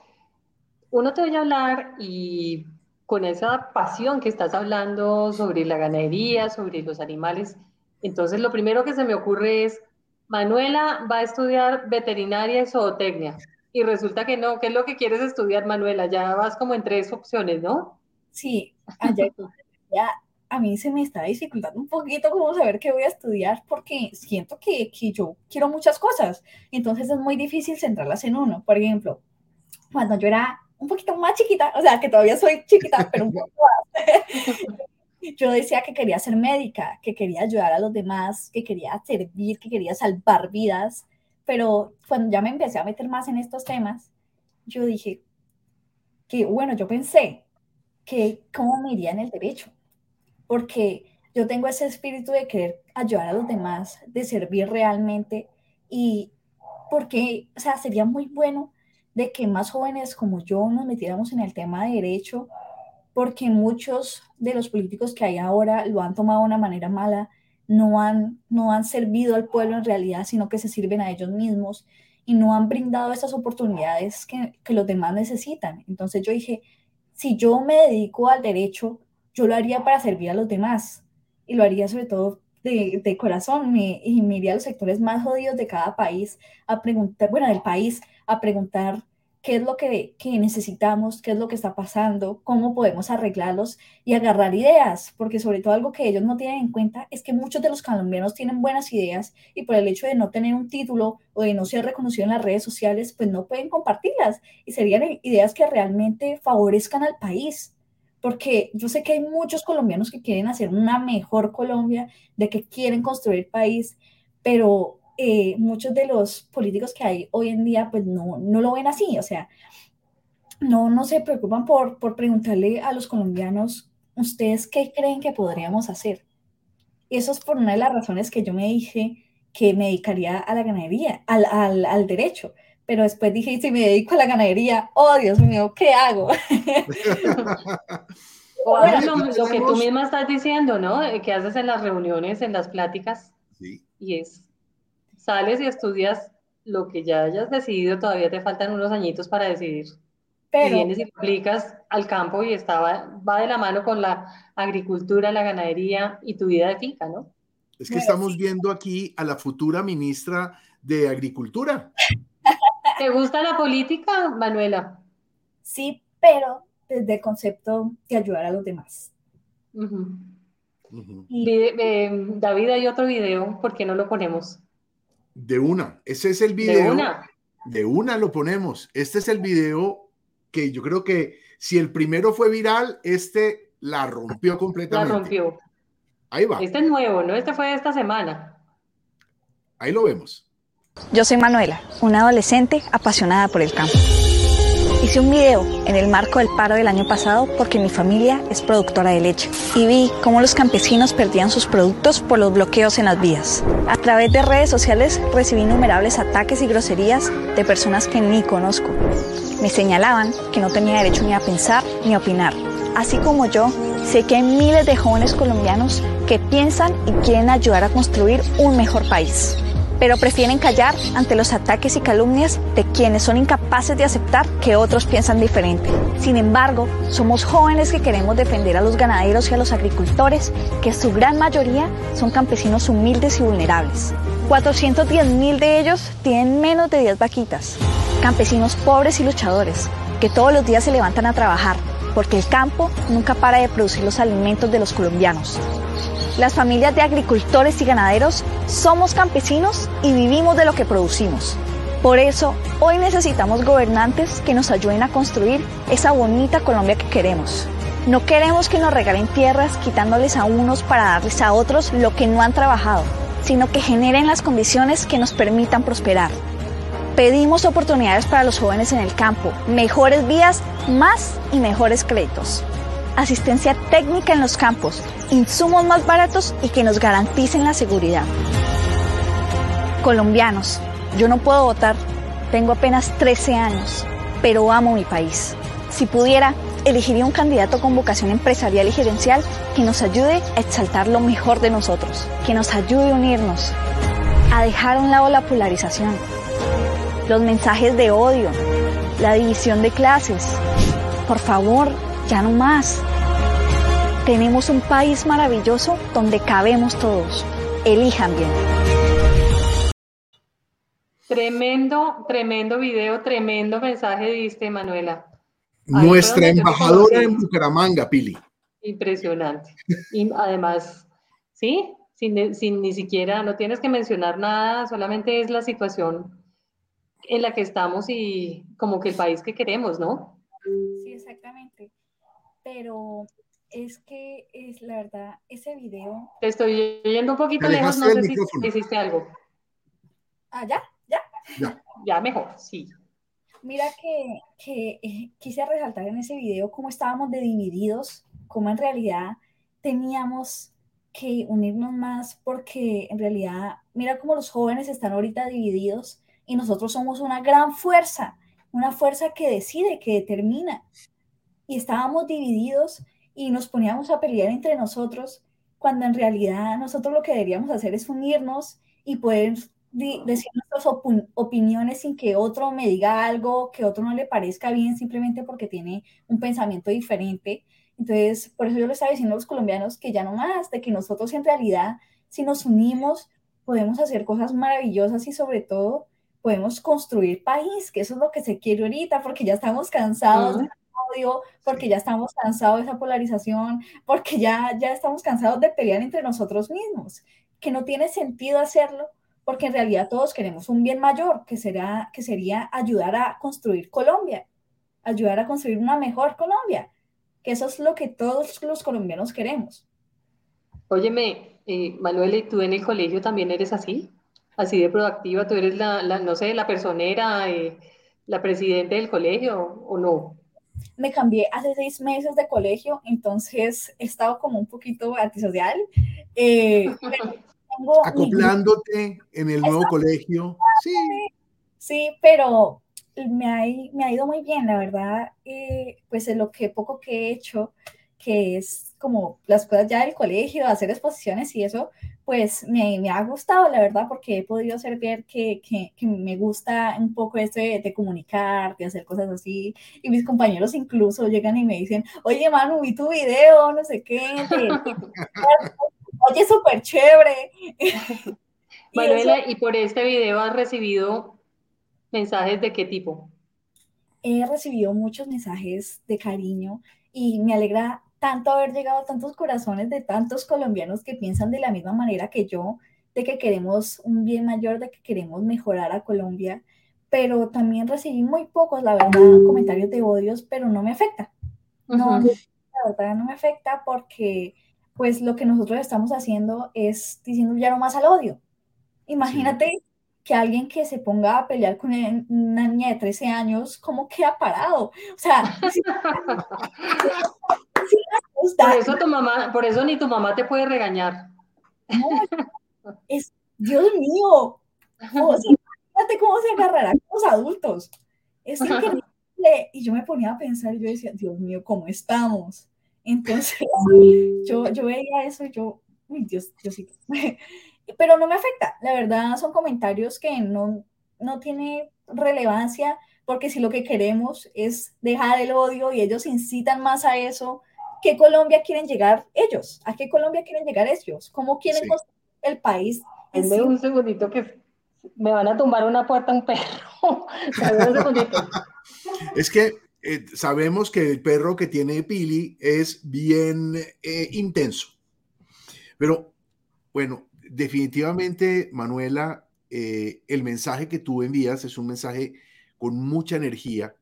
uno te voy a hablar y con esa pasión que estás hablando sobre la ganadería, sobre los animales, entonces, lo primero que se me ocurre es, Manuela va a estudiar veterinaria y zootecnia. Y resulta que no, ¿qué es lo que quieres estudiar, Manuela? Ya vas como en tres opciones, ¿no? Sí, ya a mí se me está dificultando un poquito como saber qué voy a estudiar porque siento que, que yo quiero muchas cosas. Entonces es muy difícil centrarlas en uno. Por ejemplo, cuando yo era un poquito más chiquita, o sea, que todavía soy chiquita, pero un poco más. yo decía que quería ser médica, que quería ayudar a los demás, que quería servir, que quería salvar vidas, pero cuando ya me empecé a meter más en estos temas, yo dije que, bueno, yo pensé que cómo me iría en el derecho, porque yo tengo ese espíritu de querer ayudar a los demás, de servir realmente y porque, o sea, sería muy bueno de que más jóvenes como yo nos metiéramos en el tema de derecho porque muchos de los políticos que hay ahora lo han tomado de una manera mala, no han, no han servido al pueblo en realidad, sino que se sirven a ellos mismos y no han brindado esas oportunidades que, que los demás necesitan. Entonces yo dije, si yo me dedico al derecho, yo lo haría para servir a los demás y lo haría sobre todo de, de, corazón y me iría a los sectores más jodidos de cada país a preguntar, bueno, del país, a preguntar qué es lo que, necesitamos, qué es lo que está pasando, cómo podemos arreglarlos y agarrar ideas, porque sobre todo algo que ellos no tienen en cuenta es que muchos de los colombianos tienen buenas ideas y por el hecho de no tener un título o de no ser reconocido en las redes sociales, pues no pueden compartirlas y serían ideas que realmente favorezcan al país. Porque yo sé que hay muchos colombianos que quieren hacer una mejor Colombia, de que quieren construir país, pero eh, muchos de los políticos que hay hoy en día pues no, no lo ven así, o sea, no, no se preocupan por, por preguntarle a los colombianos, ¿ustedes qué creen que podríamos hacer? Y eso es por una de las razones que yo me dije que me dedicaría a la ganadería, al, al, al derecho. Pero después dije, si me dedico a la ganadería, oh Dios mío, ¿qué hago? bueno, lo, que tú misma estás diciendo, ¿no? Que haces en las reuniones, en las pláticas. Sí. Y es sales y estudias lo que ya hayas decidido, todavía te faltan unos añitos para decidir. Pero, y vienes y aplicas al campo y estaba, va de la mano con la agricultura, la ganadería y tu vida de finca, ¿no? Es que estamos viendo aquí a la futura ministra de Agricultura. ¿Te gusta la política, Manuela? Sí, pero desde el concepto de ayudar a los demás. Eh, David, hay otro video, ¿por qué no lo ponemos? De una. Ese es el video. De una. De una lo ponemos. Este es el video que yo creo que si el primero fue viral, este la rompió completamente. La rompió. Ahí va. Este es nuevo, ¿no? Este fue de esta semana. Ahí lo vemos. Yo soy Manuela, una adolescente apasionada por el campo. Hice un video en el marco del paro del año pasado porque mi familia es productora de leche y vi cómo los campesinos perdían sus productos por los bloqueos en las vías. A través de redes sociales recibí innumerables ataques y groserías de personas que ni conozco. Me señalaban que no tenía derecho ni a pensar ni a opinar. Así como yo, sé que hay miles de jóvenes colombianos que piensan y quieren ayudar a construir un mejor país pero prefieren callar ante los ataques y calumnias de quienes son incapaces de aceptar que otros piensan diferente. Sin embargo, somos jóvenes que queremos defender a los ganaderos y a los agricultores, que su gran mayoría son campesinos humildes y vulnerables. 410 mil de ellos tienen menos de 10 vaquitas. Campesinos pobres y luchadores, que todos los días se levantan a trabajar, porque el campo nunca para de producir los alimentos de los colombianos. Las familias de agricultores y ganaderos somos campesinos y vivimos de lo que producimos. Por eso, hoy necesitamos gobernantes que nos ayuden a construir esa bonita Colombia que queremos. No queremos que nos regalen tierras quitándoles a unos para darles a otros lo que no han trabajado, sino que generen las condiciones que nos permitan prosperar. Pedimos oportunidades para los jóvenes en el campo, mejores vías, más y mejores créditos asistencia técnica en los campos, insumos más baratos y que nos garanticen la seguridad. Colombianos, yo no puedo votar, tengo apenas 13 años, pero amo mi país. Si pudiera, elegiría un candidato con vocación empresarial y gerencial que nos ayude a exaltar lo mejor de nosotros, que nos ayude a unirnos, a dejar a un lado la polarización, los mensajes de odio, la división de clases. Por favor, ya no más. Tenemos un país maravilloso donde cabemos todos. Elijan bien. Tremendo, tremendo video, tremendo mensaje diste, Manuela. Nuestra embajadora en Bucaramanga, Pili. Impresionante. Y además, sí, sin, sin, ni siquiera, no tienes que mencionar nada, solamente es la situación en la que estamos y como que el país que queremos, ¿no? Sí, exactamente pero es que es la verdad, ese video. Te estoy oyendo un poquito lejos, no sé si hiciste algo. Ah, ya, ya. Ya, ya mejor, sí. Mira que, que eh, quise resaltar en ese video cómo estábamos de divididos, cómo en realidad teníamos que unirnos más porque en realidad, mira cómo los jóvenes están ahorita divididos y nosotros somos una gran fuerza, una fuerza que decide, que determina y estábamos divididos y nos poníamos a pelear entre nosotros, cuando en realidad nosotros lo que deberíamos hacer es unirnos y poder decir nuestras opiniones sin que otro me diga algo que otro no le parezca bien simplemente porque tiene un pensamiento diferente. Entonces, por eso yo le estaba diciendo a los colombianos que ya no más, de que nosotros en realidad, si nos unimos, podemos hacer cosas maravillosas y sobre todo podemos construir país, que eso es lo que se quiere ahorita, porque ya estamos cansados del odio, porque ya estamos cansados de esa polarización, porque ya, ya estamos cansados de pelear entre nosotros mismos, que no tiene sentido hacerlo, porque en realidad todos queremos un bien mayor, que, será, que sería ayudar a construir Colombia, ayudar a construir una mejor Colombia, que eso es lo que todos los colombianos queremos. Óyeme, eh, Manuel, ¿y tú en el colegio también eres así? Así de proactiva, tú eres la, no sé, la personera, eh, la presidenta del colegio o no? Me cambié hace seis meses de colegio, entonces he estado como un poquito antisocial. Eh, Acoplándote en el nuevo colegio. Sí. Sí, pero me ha, me ha ido muy bien, la verdad, eh, pues en lo que poco que he hecho, que es como las cosas ya del colegio, hacer exposiciones y eso, pues me, me ha gustado, la verdad, porque he podido hacer ver que, que, que me gusta un poco eso de, comunicar, de hacer cosas así, y mis compañeros incluso llegan y me dicen, oye Manu, vi tu video, no sé qué, oye, súper chévere. Manuela, y por este video has recibido mensajes de qué tipo? He recibido muchos mensajes de cariño y me alegra tanto haber llegado a tantos corazones de tantos colombianos que piensan de la misma manera que yo, de que queremos un bien mayor, de que queremos mejorar a Colombia, pero también recibí muy pocos, la verdad, comentarios de odios, pero no me afecta. No, la verdad no me afecta porque pues lo que nosotros estamos haciendo es diciendo ya no más al odio. Imagínate que alguien que se ponga a pelear con una niña de 13 años, ¿cómo queda parado? O sea, por eso tu mamá, por eso ni tu mamá te puede regañar. es, Dios mío, fíjate cómo se agarrarán los adultos. Es increíble. Y yo me ponía a pensar, yo decía, Dios mío, ¿cómo estamos? Entonces, yo, yo veía eso y yo, uy, Dios, Diosito pero no me afecta. La verdad son comentarios que no, no tiene relevancia porque si lo que queremos es dejar el odio y ellos incitan más a eso, ¿qué Colombia quieren llegar ellos? ¿A qué Colombia quieren llegar ellos? ¿Cómo quieren el país? Denme un segundito que me van a tumbar una puerta un perro. es que eh, sabemos que el perro que tiene Pili es bien eh, intenso. Pero bueno, definitivamente, Manuela, eh, el mensaje que tú envías es un mensaje con mucha energía,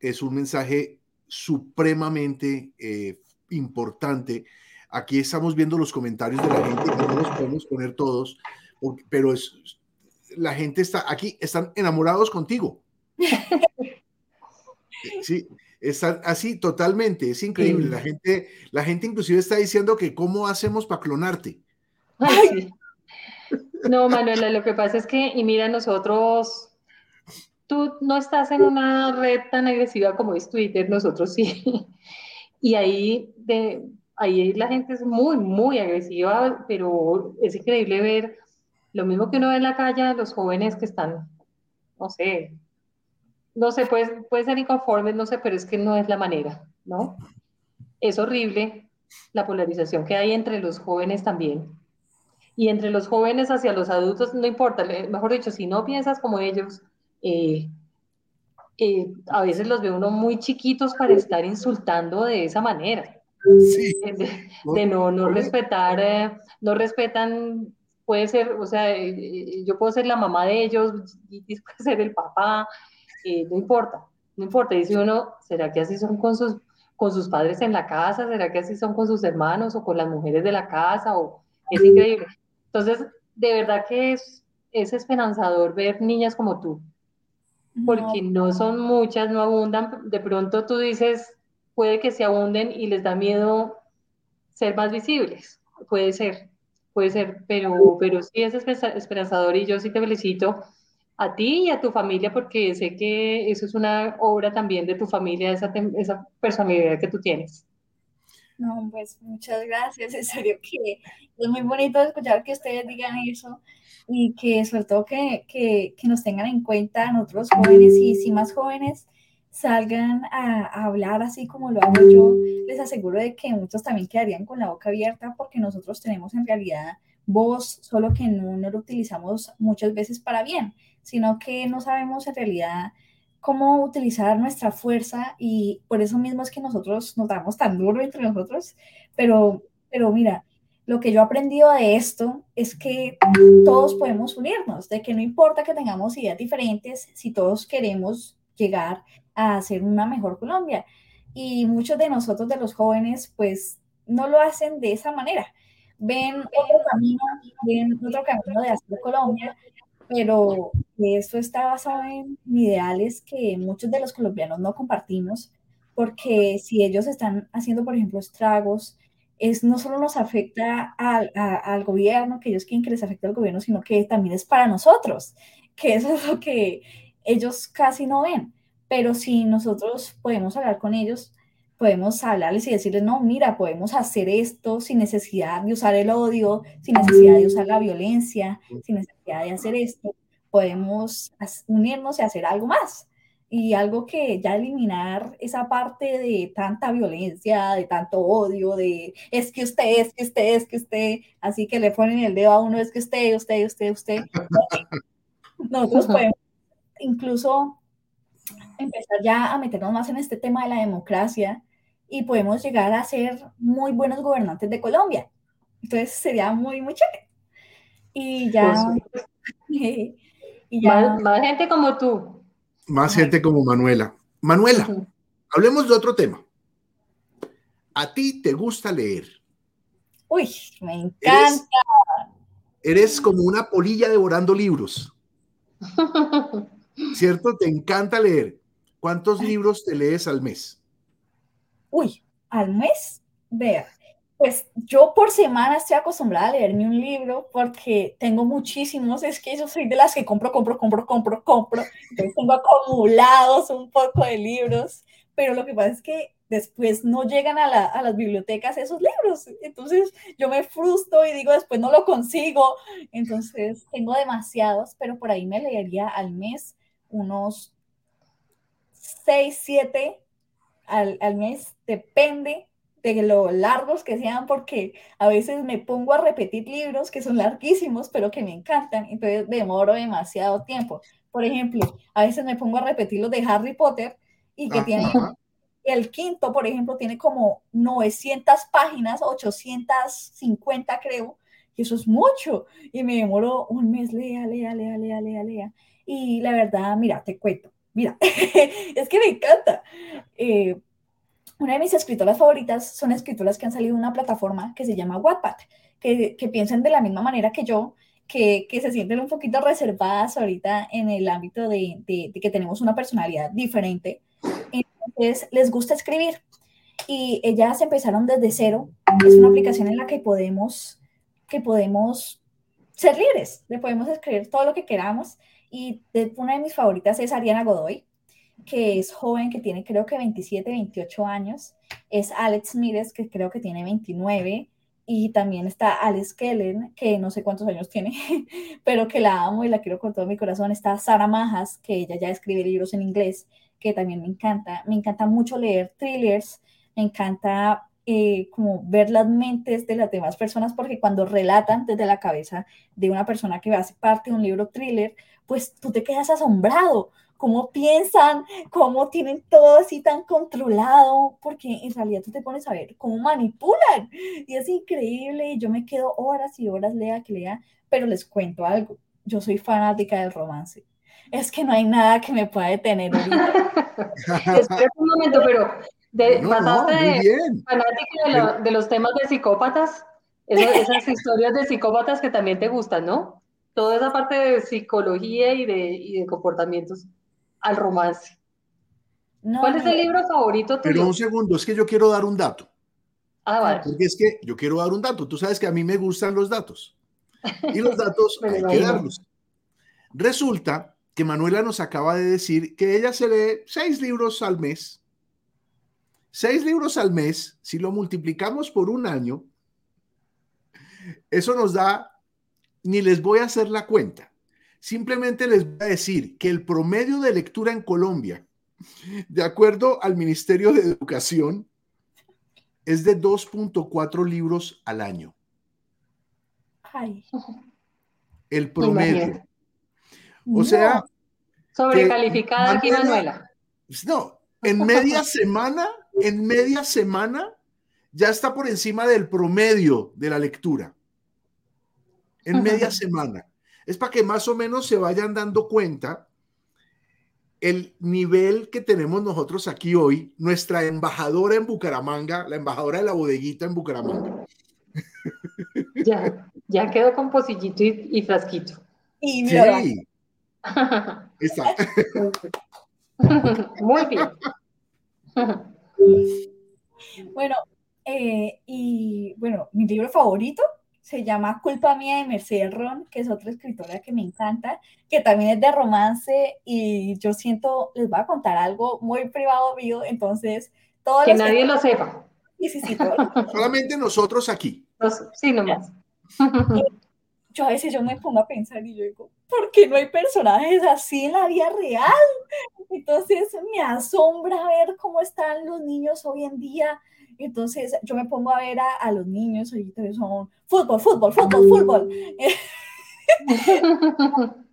es un mensaje supremamente eh, importante. Aquí estamos viendo los comentarios de la gente, no los podemos poner todos, pero es, la gente está aquí, están enamorados contigo. Sí, están así totalmente, es increíble. La gente, la gente inclusive está diciendo que cómo hacemos para clonarte. No, Manuela, lo que pasa es que, y mira, nosotros, tú no estás en una red tan agresiva como es Twitter, nosotros sí. Y ahí, ahí la gente es muy, muy agresiva, pero es increíble ver lo mismo que uno ve en la calle, los jóvenes que están, no sé, no sé, puede, puede ser inconformes, no sé, pero es que no es la manera, ¿no? Es horrible la polarización que hay entre los jóvenes también y entre los jóvenes hacia los adultos, no importa, mejor dicho, si no piensas como ellos, eh, eh, a veces los ve uno muy chiquitos para estar insultando de esa manera. Sí. De, no, no respetar, eh, no respetan, puede ser, o sea, yo puedo ser la mamá de ellos, y puede ser el papá, no importa, no importa. Dice uno, ¿será que así son con sus, con sus padres en la casa? ¿Será que así son con sus hermanos o con las mujeres de la casa? O, es increíble. Entonces, de verdad que es, es esperanzador ver niñas como tú, porque no. son muchas, no abundan. De pronto tú dices, puede que se abunden y les da miedo ser más visibles. Puede ser, puede ser, pero, pero sí es esperanzador y yo sí te felicito a ti y a tu familia porque sé que eso es una obra también de tu familia, esa, esa personalidad que tú tienes. No, pues muchas gracias, en serio que es muy bonito escuchar que ustedes digan eso y que sobre todo que, que, que nos tengan en cuenta nosotros jóvenes y si más jóvenes salgan a, a, hablar así como lo hago yo, les aseguro de que muchos también quedarían con la boca abierta porque nosotros tenemos en realidad voz, solo que no, no lo utilizamos muchas veces para bien, sino que no sabemos en realidad cómo utilizar nuestra fuerza y por eso mismo es que nosotros nos damos tan duro entre nosotros, pero, pero mira, lo que yo he aprendido de esto es que todos podemos unirnos, de que no importa que tengamos ideas diferentes, si todos queremos llegar a hacer una mejor Colombia. Y muchos de nosotros, de los jóvenes, pues no lo hacen de esa manera. Ven otro camino, ven otro camino de hacer Colombia, pero esto está basado en ideales que muchos de los colombianos no compartimos, porque si ellos están haciendo, por ejemplo, estragos, es, no solo nos afecta al, al gobierno, que ellos quieren que les afecte al gobierno, sino que también es para nosotros, que eso es lo que ellos casi no ven. Pero si nosotros podemos hablar con ellos, podemos hablarles y decirles, no, mira, podemos hacer esto sin necesidad de usar el odio, sin necesidad de usar la violencia, sin necesidad de hacer esto, podemos unirnos y hacer algo más. Y algo que ya eliminar esa parte de tanta violencia, de tanto odio, de es que usted, es que usted, es que usted, así que le ponen el dedo a uno, es que usted, usted, usted, usted. Nosotros podemos incluso empezar ya a meternos más en este tema de la democracia y podemos llegar a ser muy buenos gobernantes de Colombia. Entonces sería muy, muy chévere. Y ya... y ya más, gente como tú. Más gente como Manuela. Manuela, hablemos de otro tema. ¿A ti te gusta leer? Uy, me encanta. Eres, como una polilla devorando libros. ¿Cierto? Te encanta leer. ¿Cuántos libros te lees al mes? Uy, al mes, vea, pues yo por semana estoy acostumbrada a leerme un libro porque tengo muchísimos, es que yo soy de las que compro, compro, compro, compro, compro, tengo acumulados un poco de libros, pero lo que pasa es que después no llegan a, a, las bibliotecas esos libros. Entonces yo me frustro y digo, después no lo consigo. Entonces tengo demasiados, pero por ahí me leería al mes unos 6, 7 al, al mes, depende de lo largos que sean, porque a veces me pongo a repetir libros que son larguísimos, pero que me encantan, entonces demoro demasiado tiempo. Por ejemplo, a veces me pongo a repetir los de Harry Potter y que tiene el quinto, por ejemplo, tiene como 900 páginas, 850 creo, y eso es mucho, y me demoro un mes, lea, lea, lea, lea, lea, lea. Y la verdad, mira, te cuento, mira, es que me encanta. Eh, una de mis escritoras favoritas son escritoras que han salido de una plataforma que se llama Wattpad, que, que piensan de la misma manera que yo, que, que, se sienten un poquito reservadas ahorita en el ámbito de, de, que tenemos una personalidad diferente. Entonces, les gusta escribir. Y ellas empezaron desde cero. Es una aplicación en la que podemos, que podemos ser libres, le podemos escribir todo lo que queramos. Y de, una de mis favoritas es Ariana Godoy que es joven, que tiene creo que 27, 28 años. Es Alex Mires, que creo que tiene 29. Y también está Alex Kellen, que no sé cuántos años tiene, pero que la amo y la quiero con todo mi corazón. Está Sara Majas, que ella ya escribe libros en inglés, que también me encanta. Me encanta mucho leer thrillers, me encanta eh, como ver las mentes de las demás personas, porque cuando relatan desde la cabeza de una persona que hace parte de un libro thriller, pues tú te quedas asombrado, cómo piensan, cómo tienen todo así tan controlado, porque en realidad tú te pones a ver cómo manipulan. Y es increíble. Y yo me quedo horas y horas lea que lea, pero les cuento algo, yo soy fanática del romance. Es que no hay nada que me pueda detener. Espera un momento, pero de, no, fanática de, los temas de psicópatas, esas historias de psicópatas que también te gustan, ¿no? Toda esa parte de psicología y de, y de comportamientos al romance. ¿Cuál es el libro favorito tuyo? Pero un segundo, es que yo quiero dar un dato. Ah, vale. Porque es que yo quiero dar un dato. Tú sabes que a mí me gustan los datos. Y los datos hay que darlos. Resulta que Manuela nos acaba de decir que ella se lee seis libros al mes. Seis libros al mes, si lo multiplicamos por un año, eso nos da, ni les voy a hacer la cuenta, Simplemente les voy a decir que el promedio de lectura en Colombia, de acuerdo al Ministerio de Educación, es de 2.4 libros al año. El promedio. O sea... Sobrecalificada aquí, Manuela. No, en media semana, en media semana, ya está por encima del promedio de la lectura. En media semana. Es para que más o menos se vayan dando cuenta el nivel que tenemos nosotros aquí hoy, nuestra embajadora en Bucaramanga, la embajadora de la bodeguita en Bucaramanga. Ya, ya quedó con pocillito y, frasquito. Y sí. Está. Muy bien. Bueno, eh, y bueno, mi libro favorito se llama Culpa Mía de Mercedes Ron, que es otra escritora que me encanta, que también es de romance y yo siento, les voy a contar algo muy privado mío, entonces todo Que nadie lo sepa. Sí, sí, sí. Solamente nosotros aquí. sí, nomás. Yo a veces yo me pongo a pensar y yo digo, ¿por qué no hay personajes así en la vida real? Entonces me asombra ver cómo están los niños hoy en día entonces yo me pongo a ver a, los niños, y son fútbol, fútbol, fútbol, fútbol.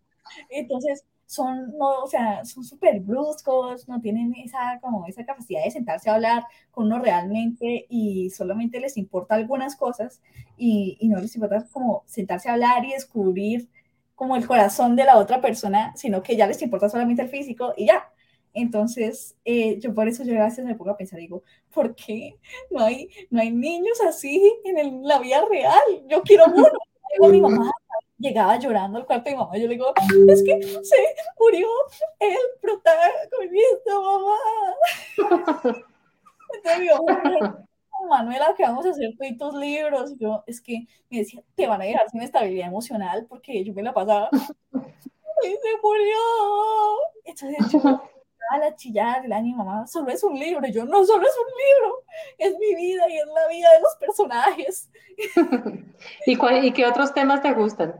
Entonces son, no, o sea, son súper bruscos, no tienen esa, como esa capacidad de sentarse a hablar con uno realmente y solamente les importa algunas cosas y, y no les importa como sentarse a hablar y descubrir como el corazón de la otra persona, sino que ya les importa solamente el físico y ya. Entonces, eh, yo por eso yo a veces me pongo a pensar, digo, ¿por qué no hay, no hay niños así en, la vida real? Yo quiero uno. mi mamá llegaba llorando al cuarto de mi mamá, yo le digo, es que se murió el protagonista, mamá. Entonces digo, Manuela, ¿qué vamos a hacer con tus libros? yo, es que me decía, te van a dejar sin estabilidad emocional porque yo me la pasaba. y se murió. Entonces yo, a la chillar, la mi mamá, solo es un libro. yo, no, solo es un libro, es mi vida y es la vida de los personajes. ¿Y, cuál, ¿Y qué otros temas te gustan?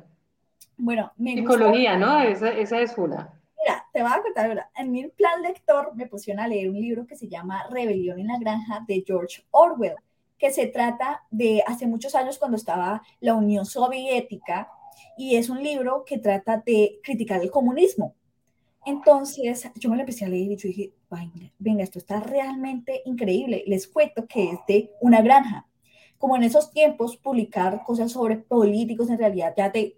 Bueno, mi Psicología, ¿no? Esa, esa, es una. Mira, te voy a contar, ¿verdad? en mi plan lector me pusieron a leer un libro que se llama Rebelión en la Granja de George Orwell, que se trata de hace muchos años cuando estaba la Unión Soviética y es un libro que trata de criticar el comunismo entonces yo me lo empecé a leer y yo dije, venga, esto está realmente increíble. Les cuento que es de una granja. Como en esos tiempos, publicar cosas sobre políticos en realidad ya te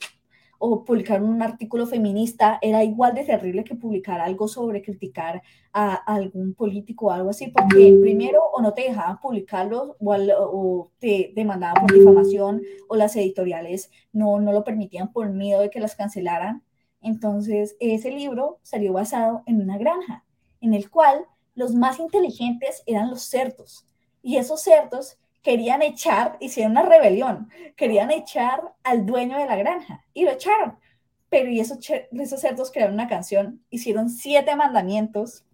o publicar un artículo feminista era igual de terrible que publicar algo sobre criticar a, algún político o algo así, porque primero o no te dejaban publicarlo o, o, te demandaban por difamación o las editoriales no, no lo permitían por miedo de que las cancelaran. Entonces, ese libro salió basado en una granja, en el cual los más inteligentes eran los cerdos. Y esos cerdos querían echar, hicieron una rebelión, querían echar al dueño de la granja y lo echaron. Pero y esos, esos cerdos crearon una canción, hicieron siete mandamientos,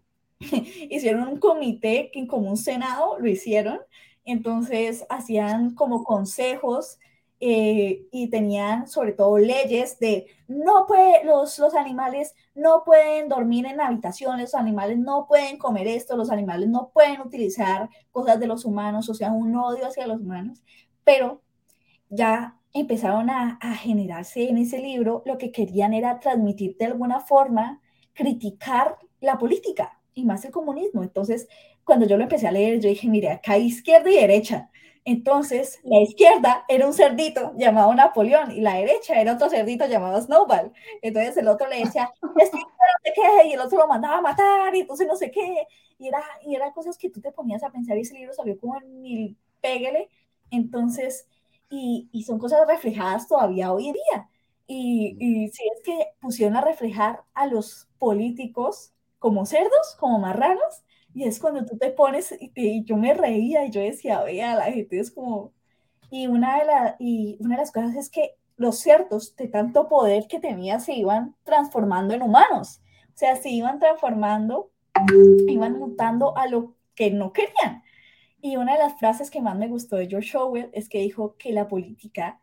hicieron un comité que como un senado lo hicieron, entonces hacían como consejos eh, y tenían sobre todo leyes de no puede, los, los animales no pueden dormir en habitaciones, los animales no pueden comer esto, los animales no pueden utilizar cosas de los humanos, o sea, un odio hacia los humanos, pero ya empezaron a, a generarse en ese libro, lo que querían era transmitir de alguna forma, criticar la política y más el comunismo. Entonces, cuando yo lo empecé a leer, yo dije, mire, acá hay izquierda y derecha. Entonces, la izquierda era un cerdito llamado Napoleón y la derecha era otro cerdito llamado Snowball. Entonces, el otro le decía, no qué, y el otro lo mandaba a matar, y entonces no sé qué. Y era, y eran cosas que tú te ponías a pensar y ese libro salió como en mil pégale. Entonces, y, y son cosas reflejadas todavía hoy en día. Y, y si es que pusieron a reflejar a los políticos como cerdos, como marranos, y es cuando tú te pones, y, yo me reía y yo decía, vea, la gente es como... Y una, de la, y una de las cosas es que los ciertos de tanto poder que tenía se iban transformando en humanos. O sea, se iban transformando, iban mutando a lo que no querían. Y una de las frases que más me gustó de George Orwell es que dijo que la política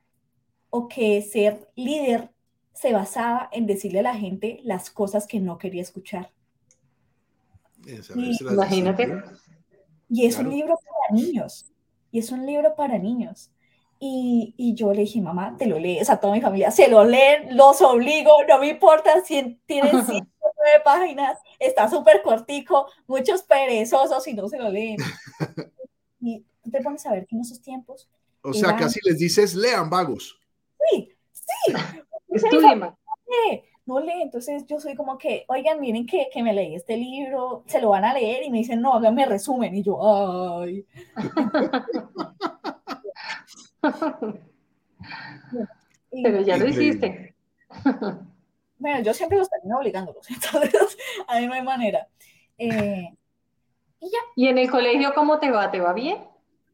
o que ser líder se basaba en decirle a la gente las cosas que no quería escuchar imagínate. Y es un libro para niños. Y es un libro para niños. Y, y, yo le dije, mamá, te lo lees a toda mi familia, se lo leen, los obligo, no me importa si tienen cinco nueve páginas, está súper cortico, muchos perezosos y no se lo leen. y te pones a ver que en esos tiempos... O sea, casi les dices, lean vagos. Sí, sí. No lee, entonces yo soy como que, oigan, miren que, que, me leí este libro, se lo van a leer y me dicen, no, háganme resumen, y yo, ay. Pero ya lo hiciste. Bueno, yo siempre los termino obligándolos, entonces a mí no hay manera. Eh, y ya. ¿Y en el colegio cómo te va? ¿Te va bien?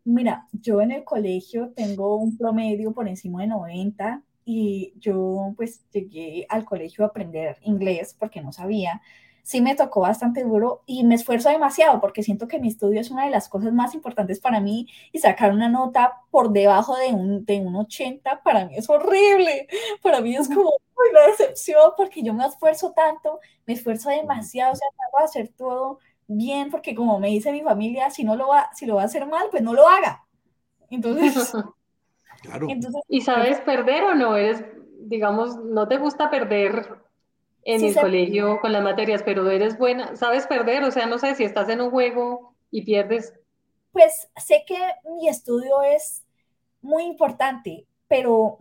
Mira, yo en el colegio tengo un promedio por encima de 90 y yo pues llegué al colegio a aprender inglés porque no sabía sí me tocó bastante duro y me esfuerzo demasiado porque siento que mi estudio es una de las cosas más importantes para mí y sacar una nota por debajo de un, de un 80 para mí es horrible. Para mí es como una decepción porque yo me esfuerzo tanto, me esfuerzo demasiado, o sea, trato de hacer todo bien porque como me dice mi familia, si no lo va, si lo va a hacer mal, pues no lo haga. Entonces, claro. entonces ¿y sabes perder o no? Eres, digamos, no te gusta perder en el colegio con las materias, pero eres buena, sabes perder, o sea, no sé si estás en un juego y pierdes. Pues sé que mi estudio es muy importante, pero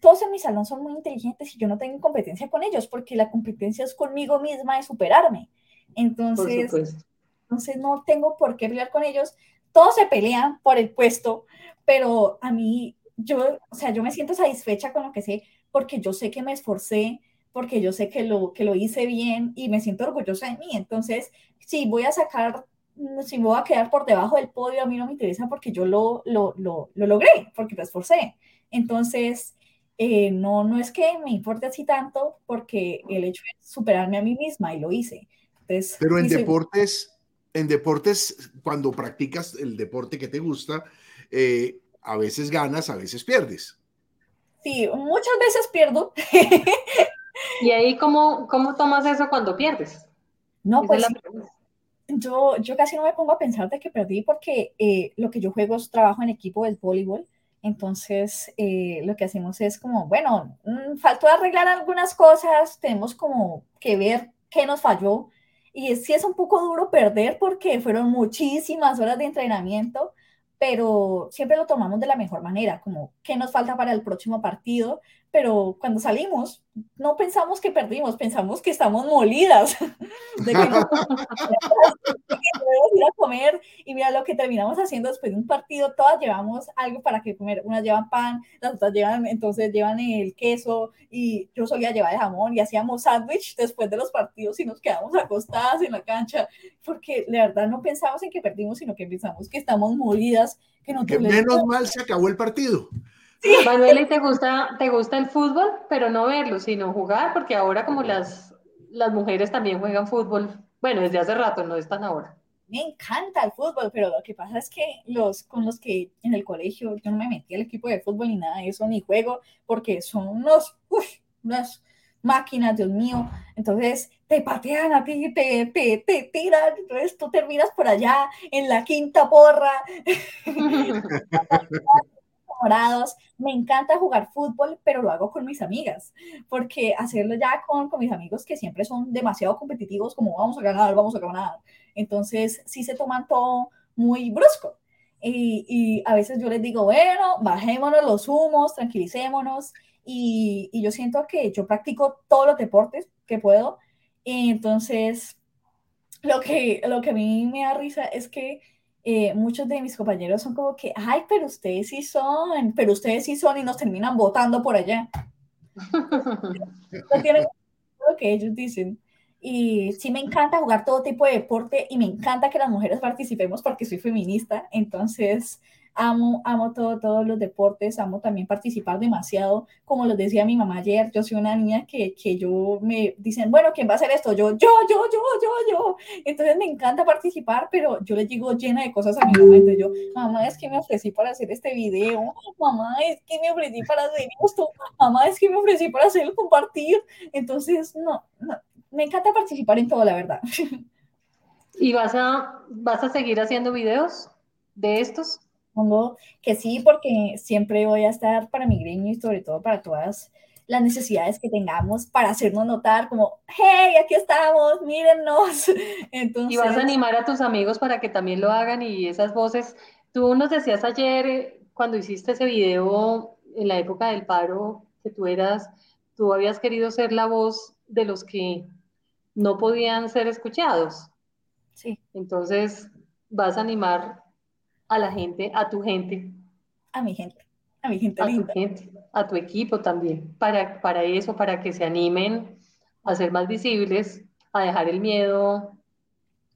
todos en mi salón son muy inteligentes y yo no tengo competencia con ellos porque la competencia es conmigo misma de superarme. Entonces, entonces no tengo por qué pelear con ellos. Todos se pelean por el puesto, pero a mí, yo, o sea, yo me siento satisfecha con lo que sé porque yo sé que me esforcé, porque yo sé que lo, que lo hice bien y me siento orgullosa de mí. Entonces, si voy a sacar, mm, si voy a quedar por debajo del podio, a mí no me interesa porque yo lo, lo, lo, lo logré, porque me esforcé. Entonces, eh, no, no es que me importe así tanto porque el hecho es superarme a mí misma y lo hice. Entonces, Pero en deportes, en deportes, cuando practicas el deporte que te gusta, eh, a veces ganas, a veces pierdes. Sí, muchas veces pierdo. ¿Y ahí cómo, cómo tomas eso cuando pierdes? No, pues yo, yo casi no me pongo a pensar de que perdí porque eh, lo que yo juego es trabajo en equipo del voleibol. Entonces, eh, lo que hacemos es como, bueno, mm, faltó arreglar algunas cosas, tenemos como que ver qué nos falló. Y sí es un poco duro perder porque fueron muchísimas horas de entrenamiento, pero siempre lo tomamos de la mejor manera, como qué nos falta para el próximo partido, pero cuando salimos no pensamos que perdimos, pensamos que estamos molidas, de que no ir a comer y mira lo que terminamos haciendo después de un partido, todas llevamos algo para que comer, unas llevan pan, las otras llevan, entonces llevan el queso y yo solía llevar el jamón y hacíamos sándwich después de los partidos y nos quedamos acostadas en la cancha, porque la verdad no pensamos en que perdimos, sino que pensamos que estamos molidas, que no que menos mal se acabó el partido. Manuela, ¿y te gusta, te gusta el fútbol? Pero no verlo, sino jugar, porque ahora como las, las mujeres también juegan fútbol, bueno, desde hace rato, no están ahora. Me encanta el fútbol, pero lo que pasa es que los con los que en el colegio yo no me metí al equipo de fútbol ni nada de eso, ni juego, porque son unos, uf, unas máquinas, Dios mío. Entonces te patean a ti, te, te, te tiran, entonces tú terminas por allá en la quinta porra. Me encanta jugar fútbol, pero lo hago con mis amigas, porque hacerlo ya con, con mis amigos que siempre son demasiado competitivos, como vamos a ganar, vamos a ganar. Entonces, sí se toman todo muy brusco. Y, y, a veces yo les digo, bueno, bajémonos los humos, tranquilicémonos. Y, y, yo siento que yo practico todos los deportes que puedo. Y entonces, lo que, lo que a mí me da risa es que eh, muchos de mis compañeros son como que, ay, pero ustedes sí son, pero ustedes sí son y nos terminan votando por allá. no tienen lo que ellos dicen. Y sí me encanta jugar todo tipo de deporte y me encanta que las mujeres participemos porque soy feminista. Entonces, amo, amo todo, todos los deportes, amo también participar demasiado. Como lo decía mi mamá ayer, yo soy una niña que, que yo me dicen, bueno, ¿quién va a hacer esto? Yo, yo, yo, yo, yo, yo. Entonces me encanta participar, pero yo le digo llena de cosas a mi mamá. Entonces yo, mamá, es que me ofrecí para hacer este video, mamá, es que me ofrecí para hacer esto, mamá, es que me ofrecí para hacerlo compartir. Entonces, no, no, me encanta participar en todo, la verdad. ¿Y vas a, vas a seguir haciendo videos de estos? Supongo que sí, porque siempre voy a estar para mi gremio y sobre todo para todas las necesidades que tengamos para hacernos notar como, hey, aquí estamos, mírennos. Entonces, y vas a animar a tus amigos para que también lo hagan y esas voces, tú nos decías ayer eh, cuando hiciste ese video en la época del paro, que tú eras, tú habías querido ser la voz de los que no podían ser escuchados. Sí. Entonces, vas a animar a la gente, a tu gente. A mi gente, a mi gente a Tu gente, a tu equipo también, para, para eso, para que se animen a ser más visibles, a dejar el miedo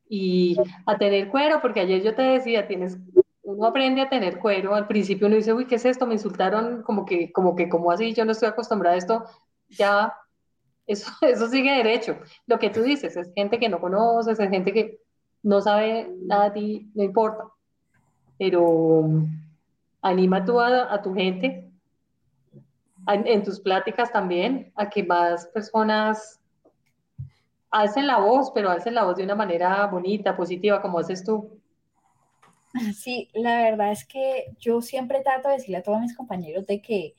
y a tener cuero, porque ayer yo te decía, tienes, uno aprende a tener cuero, al principio uno dice, uy, ¿qué es esto? Me insultaron, como que, como que, como así, yo no estoy acostumbrada a esto, ya, eso, eso sigue derecho. Lo que tú dices, es gente que no conoces, es gente que no sabe nada de ti, no importa, pero anima tú a, tu gente, en, tus pláticas también, a que más personas hacen la voz, pero hacen la voz de una manera bonita, positiva, como haces tú. Sí, la verdad es que yo siempre trato de decirle a todos mis compañeros de que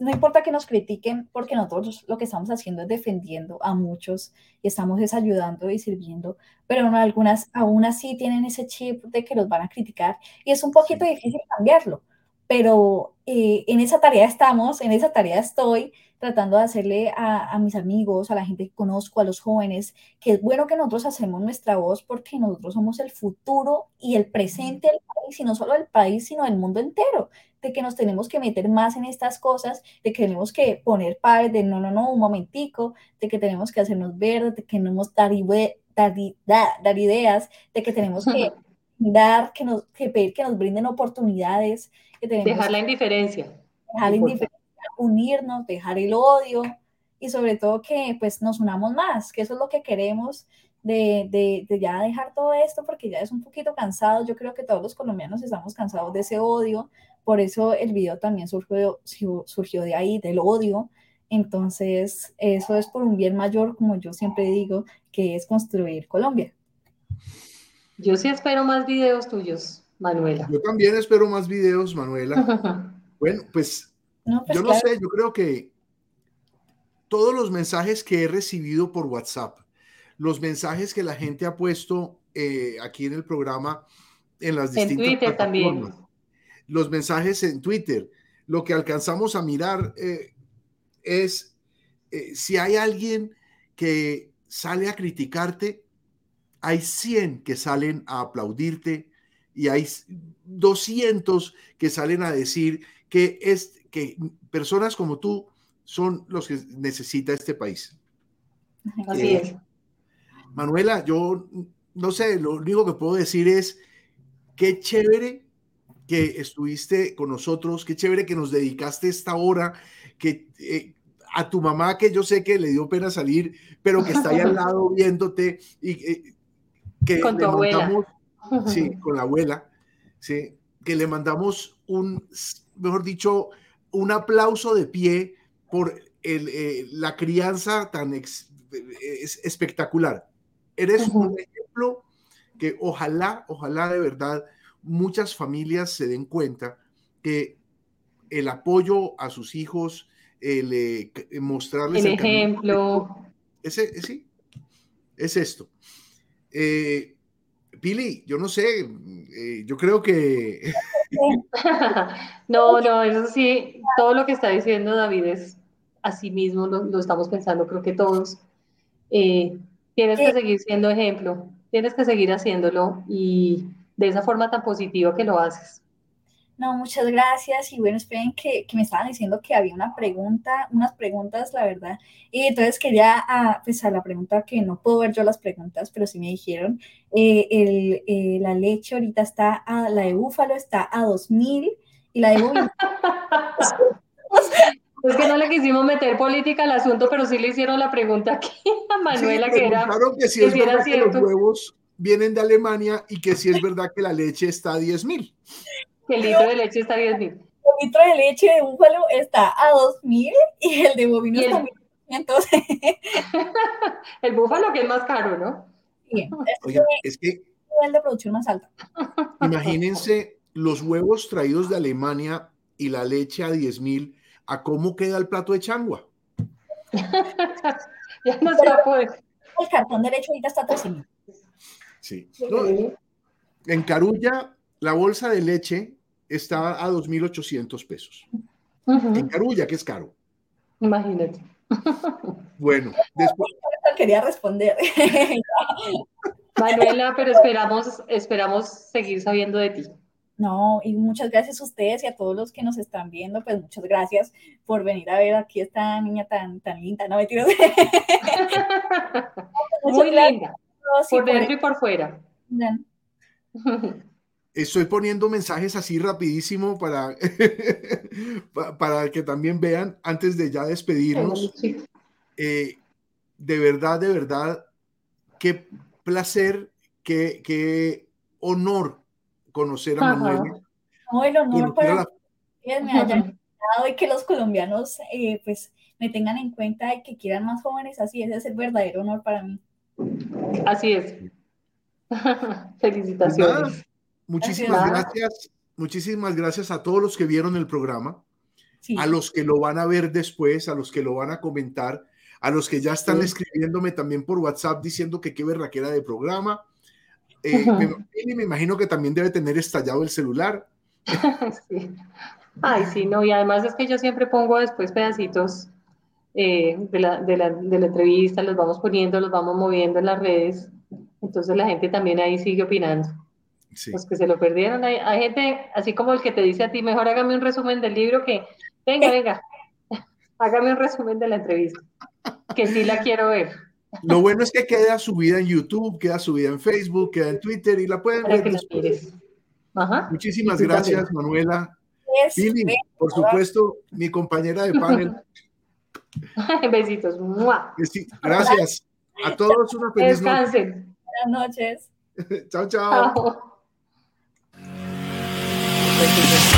no importa que nos critiquen, porque nosotros lo que estamos haciendo es defendiendo a muchos y estamos desayudando y sirviendo, pero algunas aún así tienen ese chip de que los van a criticar y es un poquito difícil cambiarlo pero eh, en esa tarea estamos, en esa tarea estoy tratando de hacerle a, mis amigos, a la gente que conozco, a los jóvenes, que es bueno que nosotros hacemos nuestra voz porque nosotros somos el futuro y el presente del país, y no solo del país, sino del mundo entero, de que nos tenemos que meter más en estas cosas, de que tenemos que poner pares de no, no, no, un momentico, de que tenemos que hacernos verdes, de que tenemos dar, dar, dar ideas, de que tenemos que dar, que, nos, que pedir que nos brinden oportunidades, Dejar la indiferencia. Dejar la indiferencia, unirnos, dejar el odio y sobre todo que pues nos unamos más, que eso es lo que queremos de, de, de, ya dejar todo esto porque ya es un poquito cansado. Yo creo que todos los colombianos estamos cansados de ese odio, por eso el video también surgió, surgió de ahí, del odio. Entonces, eso es por un bien mayor, como yo siempre digo, que es construir Colombia. Yo sí espero más videos tuyos. Manuela. Yo también espero más videos, Manuela. bueno, pues, pues, yo no sé, yo creo que todos los mensajes que he recibido por WhatsApp, los mensajes que la gente ha puesto eh, aquí en el programa, en las distintas en Twitter también. los mensajes en Twitter, lo que alcanzamos a mirar eh, es eh, si hay alguien que sale a criticarte, hay 100 que salen a aplaudirte, y hay 200 que salen a decir que, es, que personas como tú son los que necesita este país. Así eh, es. Manuela, yo no sé, lo único que puedo decir es qué chévere que estuviste con nosotros, qué chévere que nos dedicaste esta hora, que eh, a tu mamá que yo sé que le dio pena salir, pero que está ahí al lado viéndote y eh, que con tu abuela sí, con la abuela, sí, que le mandamos un, mejor dicho, un aplauso de pie por el, eh, la crianza tan espectacular. Eres un ejemplo que ojalá, ojalá de verdad muchas familias se den cuenta que el apoyo a sus hijos, el eh, mostrarles el, ejemplo. ese, sí, es esto. Eh, Pili, yo no sé, eh, yo creo que... no, no, eso sí, todo lo que está diciendo David es así mismo, lo, estamos pensando, creo que todos. Eh, tienes que seguir siendo ejemplo, tienes que seguir haciéndolo y de esa forma tan positiva que lo haces. No, muchas gracias. Y bueno, esperen que, que, me estaban diciendo que había una pregunta, unas preguntas, la verdad. Y entonces quería, ah, pues a la pregunta que no puedo ver yo las preguntas, pero sí me dijeron, eh, el, eh, la leche ahorita está, a, la de búfalo está a 2000 y la de búfalo... Es que no le quisimos meter política al asunto, pero sí le hicieron la pregunta aquí a Manuela, que era. Claro que si es verdad que los huevos vienen de Alemania y que si es verdad que la leche está a 10 mil. El litro de leche está a 10 mil. El litro de leche de búfalo está a 2 mil y el de bovino está a 1500. el búfalo que es más caro, ¿no? Bien. es que. El de producción más alto. Imagínense, los huevos traídos de Alemania y la leche a 10 mil, ¿a cómo queda el plato de changua? ya no se va a poder. El cartón derecho ahorita está 13 mil. Sí. en Carulla, la bolsa de leche está a 2.800 pesos. En Carulla, que es caro. Imagínate. Bueno, después. Quería responder. Manuela, pero esperamos, esperamos seguir sabiendo de ti. No, y muchas gracias a ustedes y a todos los que nos están viendo, pues muchas gracias por venir a ver aquí esta niña tan, tan linda, no me tiro. Muy linda, por dentro y por fuera. Estoy poniendo mensajes así rapidísimo para, para que también vean antes de ya despedirnos. Eh, de verdad, de verdad, qué placer, qué, qué honor conocer a Manuel. No, el honor para que me hayan y que los colombianos eh, pues me tengan en cuenta y que quieran más jóvenes así, ese es el verdadero honor para mí. Así es. Felicitaciones. Muchísimas gracias. Muchísimas gracias a todos los que vieron el programa, a los que lo van a ver después, a los que lo van a comentar, a los que ya están escribiéndome también por WhatsApp diciendo que qué berraquera de programa. Eh, me, me, imagino que también debe tener estallado el celular. sí. Ay, sí, no, y además es que yo siempre pongo después pedacitos eh, de, la, de, la, de, la, entrevista, los vamos poniendo, los vamos moviendo en las redes, entonces la gente también ahí sigue opinando. Los que se lo perdieron, hay, hay, gente, así como el que te dice a ti, mejor hágame un resumen del libro que, venga, venga, hágame un resumen de la entrevista, que sí la quiero ver. Lo bueno es que queda subida en YouTube, queda subida en Facebook, queda en Twitter y la pueden ver. Ajá. Muchísimas gracias, Manuela. Pili, por supuesto, mi compañera de panel. Besitos. Gracias. A todos una feliz Descansen. Buenas noches. chao. chao. chao. Thank you.